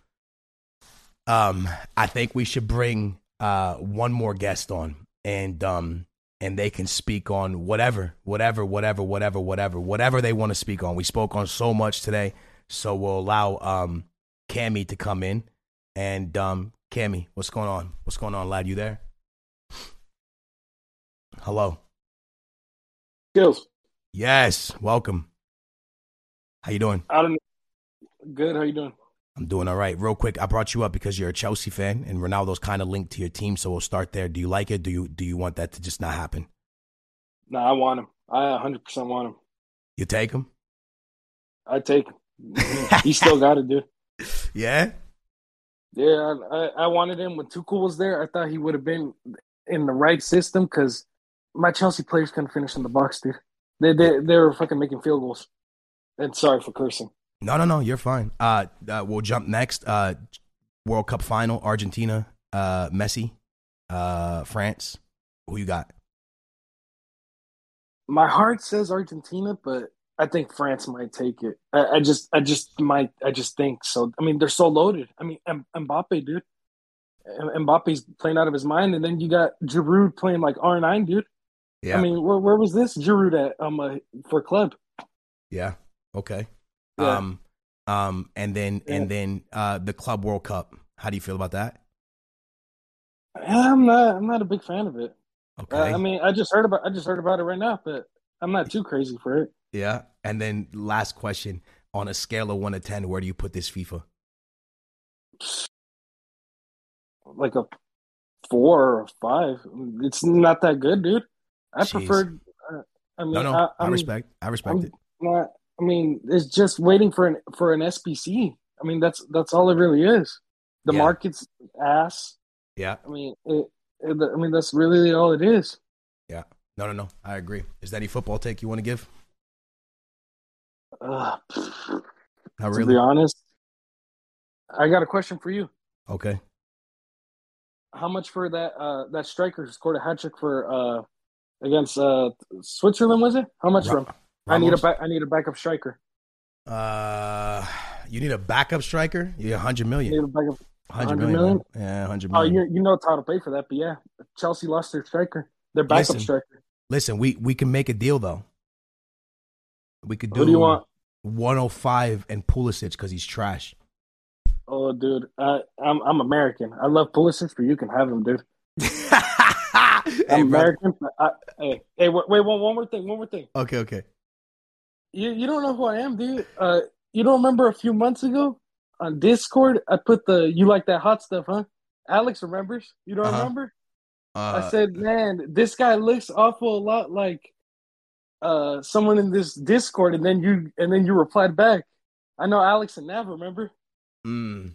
Um, I think we should bring uh, one more guest on, and um, and they can speak on whatever, whatever, whatever, whatever, whatever, whatever they want to speak on. We spoke on so much today, so we'll allow um, Cammy to come in. And um, Cammy, what's going on? What's going on, lad? You there? Hello. Skills. Yes, welcome. How you doing? I don't know. Good. How you doing? I'm doing all right. Real quick, I brought you up because you're a Chelsea fan, and Ronaldo's kind of linked to your team. So we'll start there. Do you like it? Do you do you want that to just not happen? No, I want him. I 100 percent want him. You take him? I take him. he still got it, dude. Yeah. Yeah, I, I wanted him when Tuchel was there. I thought he would have been in the right system because my Chelsea players couldn't finish in the box, dude. They they they were fucking making field goals. And sorry for cursing. No, no, no. You're fine. Uh, uh we'll jump next. Uh, World Cup final: Argentina, uh, Messi, uh, France. Who you got? My heart says Argentina, but I think France might take it. I, I, just, I just might, I just think so. I mean, they're so loaded. I mean, M- Mbappe, dude. M- Mbappe's playing out of his mind, and then you got Giroud playing like R nine, dude. Yeah. I mean, where where was this Giroud at um uh, for club? Yeah. Okay. Yeah. Um. Um. And then Yeah. and then uh the Club World Cup. How do you feel about that? I'm not, I'm not a big fan of it. Okay. Uh, I mean, I just heard about, I just heard about it right now, but I'm not too crazy for it. Yeah. And then last question: on a scale of one to ten, where do you put this FIFA? Like a four or a five. It's not that good, dude. I Jeez. preferred. Uh, I mean, No, no. I, I, respect. I respect I'm it. not. I mean, it's just waiting for an for an SBC. I mean, that's that's all it really is. The Yeah. market's ass. Yeah. I mean, it, it, I mean, that's really all it is. Yeah. No, no, no. I agree. Is there any football take you want to give? Uh, Not to really. be honest, I got a question for you. Okay. How much for that uh that striker who scored a hat trick for uh against uh Switzerland was it? How much Ra- from? I need a back I need a backup striker. Uh, you need a backup striker. You hundred I need a backup. Hundred 100 million. million? Yeah, hundred Oh, million. you you know how to pay for that, but yeah, Chelsea lost their striker, their backup Listen. striker. Listen, we we can make a deal though. We could do, Who do you want? 105 and Pulisic because he's trash. Oh, dude, I, I'm I'm American. I love Pulisic, but you can have him, dude. Hey, I'm brother. American. I, hey, hey, wait, wait, one, one more thing, one more thing. Okay, okay. You you don't know who I am, dude. Uh, you don't remember a few months ago on Discord? I put the "you like that hot stuff, huh?" Alex remembers. You don't Uh-huh. remember? Uh, I said, man, this guy looks awful a lot like uh someone in this Discord, and then you and then you replied back. I know Alex and Nav remember. Mm,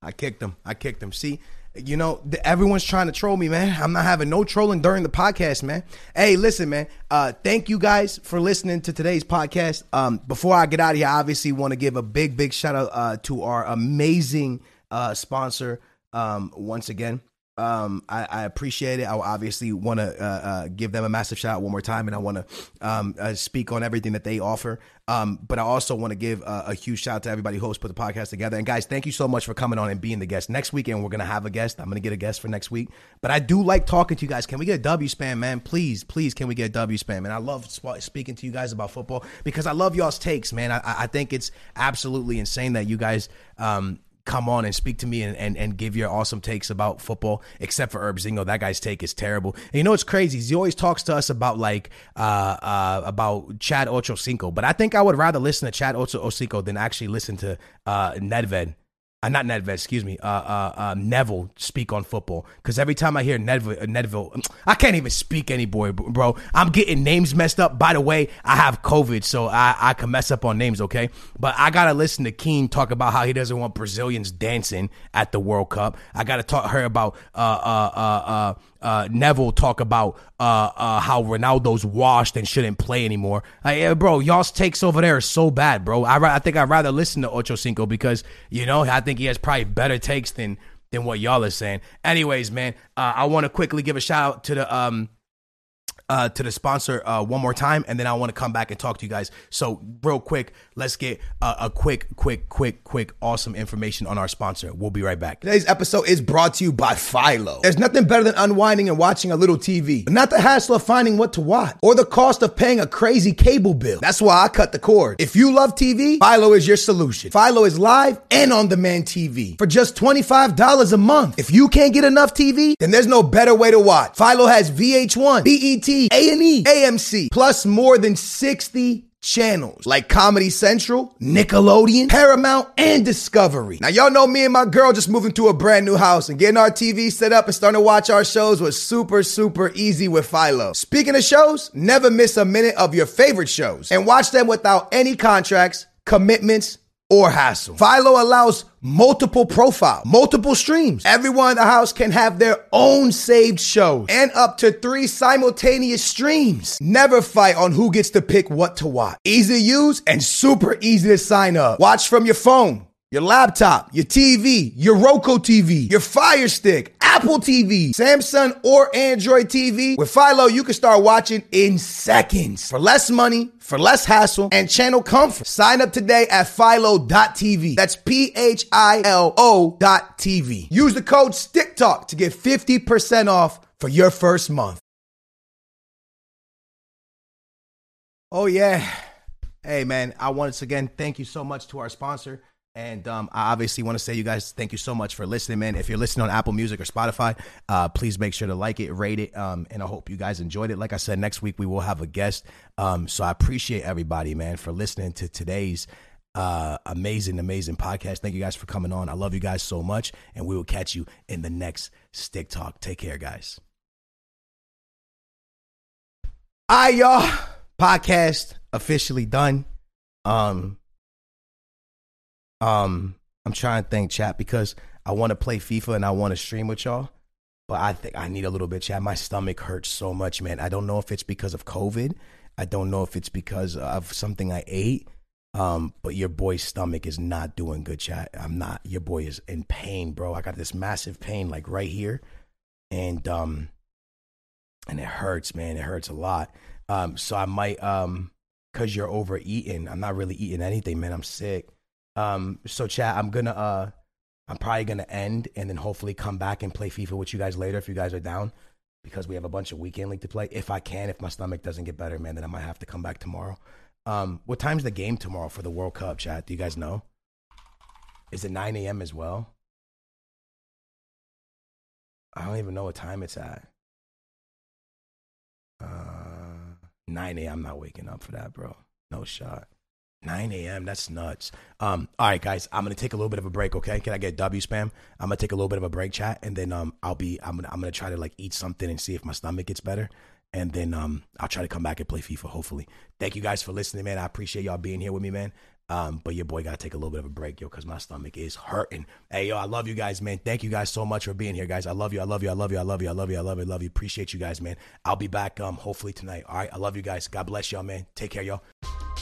I kicked him. I kicked him. See, you know, th- everyone's trying to troll me, man. I'm not having no trolling during the podcast, man. Hey, listen, man. Uh, thank you guys for listening to today's podcast. Um, before I get out of here, I obviously want to give a big, big shout out uh, to our amazing uh, sponsor. Um, once again, um, I, I appreciate it. I obviously want to uh, uh, give them a massive shout out one more time, and I want to um, uh, speak on everything that they offer. Um, but I also want to give uh, a huge shout out to everybody who helps put the podcast together. And guys, thank you so much for coming on and being the guest. Next weekend, we're gonna have a guest. I'm gonna get a guest for next week. But I do like talking to you guys. Can we get a W spam, man? Please, please, can we get a W spam? And I love sp- speaking to you guys about football because I love y'all's takes, man. I I think it's absolutely insane that you guys. Um, come on and speak to me and, and, and give your awesome takes about football, except for Herb Zingo. That guy's take is terrible. And you know what's crazy? He always talks to us about like uh, uh, about Chad Ochocinco, but I think I would rather listen to Chad Ochocinco than actually listen to uh, Nedved. Uh, not Nedved, excuse me. Uh, uh, uh, Neville speak on football because every time I hear Nedville, uh, Nedville, I can't even speak anymore, bro. I'm getting names messed up. By the way, I have COVID, so I, I can mess up on names, okay? But I gotta listen to Keane talk about how he doesn't want Brazilians dancing at the World Cup. I gotta talk her about uh uh uh uh. Uh, Neville talk about uh, uh, how Ronaldo's washed and shouldn't play anymore. Like, yeah, bro, y'all's takes over there are so bad, bro. I, I think I'd rather listen to Ocho Cinco because you know I think he has probably better takes than than what y'all are saying. Anyways, man, uh, I want to quickly give a shout out to the um uh, to the sponsor uh, one more time, and then I want to come back and talk to you guys. So, real quick, let's get uh, a quick, quick, quick, quick, awesome information on our sponsor. We'll be right back. Today's episode is brought to you by Philo. There's nothing better than unwinding and watching a little TV, not the hassle of finding what to watch or the cost of paying a crazy cable bill. That's why I cut the cord. If you love TV, Philo is your solution. Philo is live and on demand TV for just $25 a month. If you can't get enough TV, then there's no better way to watch. Philo has VH1, BET, A&E, AMC, plus more than 60 channels like Comedy Central, Nickelodeon, Paramount, and Discovery. Now, y'all know me and my girl just moving to a brand new house and getting our TV set up and starting to watch our shows was super, super easy with Philo. Speaking of shows, never miss a minute of your favorite shows and watch them without any contracts, commitments, or hassle. Philo allows multiple profiles, multiple streams. Everyone in the house can have their own saved shows and up to three simultaneous streams. Never fight on who gets to pick what to watch. Easy to use and super easy to sign up. Watch from your phone your laptop, your TV, your Roku TV, your Fire Stick, Apple TV, Samsung or Android TV. With Philo, you can start watching in seconds for less money, for less hassle, and channel comfort. Sign up today at philo.tv. That's P H I L O dot TV. Use the code STICKTALK to get 50% off for your first month. Oh, yeah. Hey, man, I once again thank you so much to our sponsor. And um, I obviously want to say, you guys, thank you so much for listening, man. If you're listening on Apple Music or Spotify, uh, please make sure to like it, rate it, um, and I hope you guys enjoyed it. Like I said, next week we will have a guest. Um, so I appreciate everybody, man, for listening to today's uh, amazing, amazing podcast. Thank you guys for coming on. I love you guys so much, and we will catch you in the next Stick Talk. Take care, guys. All right, y'all. Podcast officially done. Um, um, I'm trying to think, chat, because I want to play FIFA and I want to stream with y'all. But I think I need a little bit, chat. My stomach hurts so much, man. I don't know if it's because of COVID. I don't know if it's because of something I ate. Um, but your boy's stomach is not doing good, chat. I'm not. Your boy is in pain, bro. I got this massive pain, like right here, and um, and it hurts, man. It hurts a lot. Um, so I might um, cause you're overeating. I'm not really eating anything, man. I'm sick. Um, so chat, I'm gonna uh I'm probably gonna end and then hopefully come back and play FIFA with you guys later if you guys are down. Because we have a bunch of weekend league to play. If I can, if my stomach doesn't get better, man, then I might have to come back tomorrow. Um, what time's the game tomorrow for the World Cup, chat? Do you guys know? Is it 9 a.m. as well? I don't even know what time it's at. Uh, 9 a.m. I'm not waking up for that, bro. No shot. 9 a.m. That's nuts. Um, all right, guys, I'm gonna take a little bit of a break. Okay, can I get W spam? I'm gonna take a little bit of a break, chat, and then um, I'll be I'm gonna I'm gonna try to like eat something and see if my stomach gets better, and then um, I'll try to come back and play FIFA. Hopefully, thank you guys for listening, man. I appreciate y'all being here with me, man. Um, but your boy gotta take a little bit of a break, yo, because my stomach is hurting. Hey, yo, I love you guys, man. Thank you guys so much for being here, guys. I love you. I love you. I love you. I love you. I love you. I love you. I love you. Appreciate you guys, man. I'll be back um hopefully tonight. All right, I love you guys. God bless y'all, man. Take care, y'all.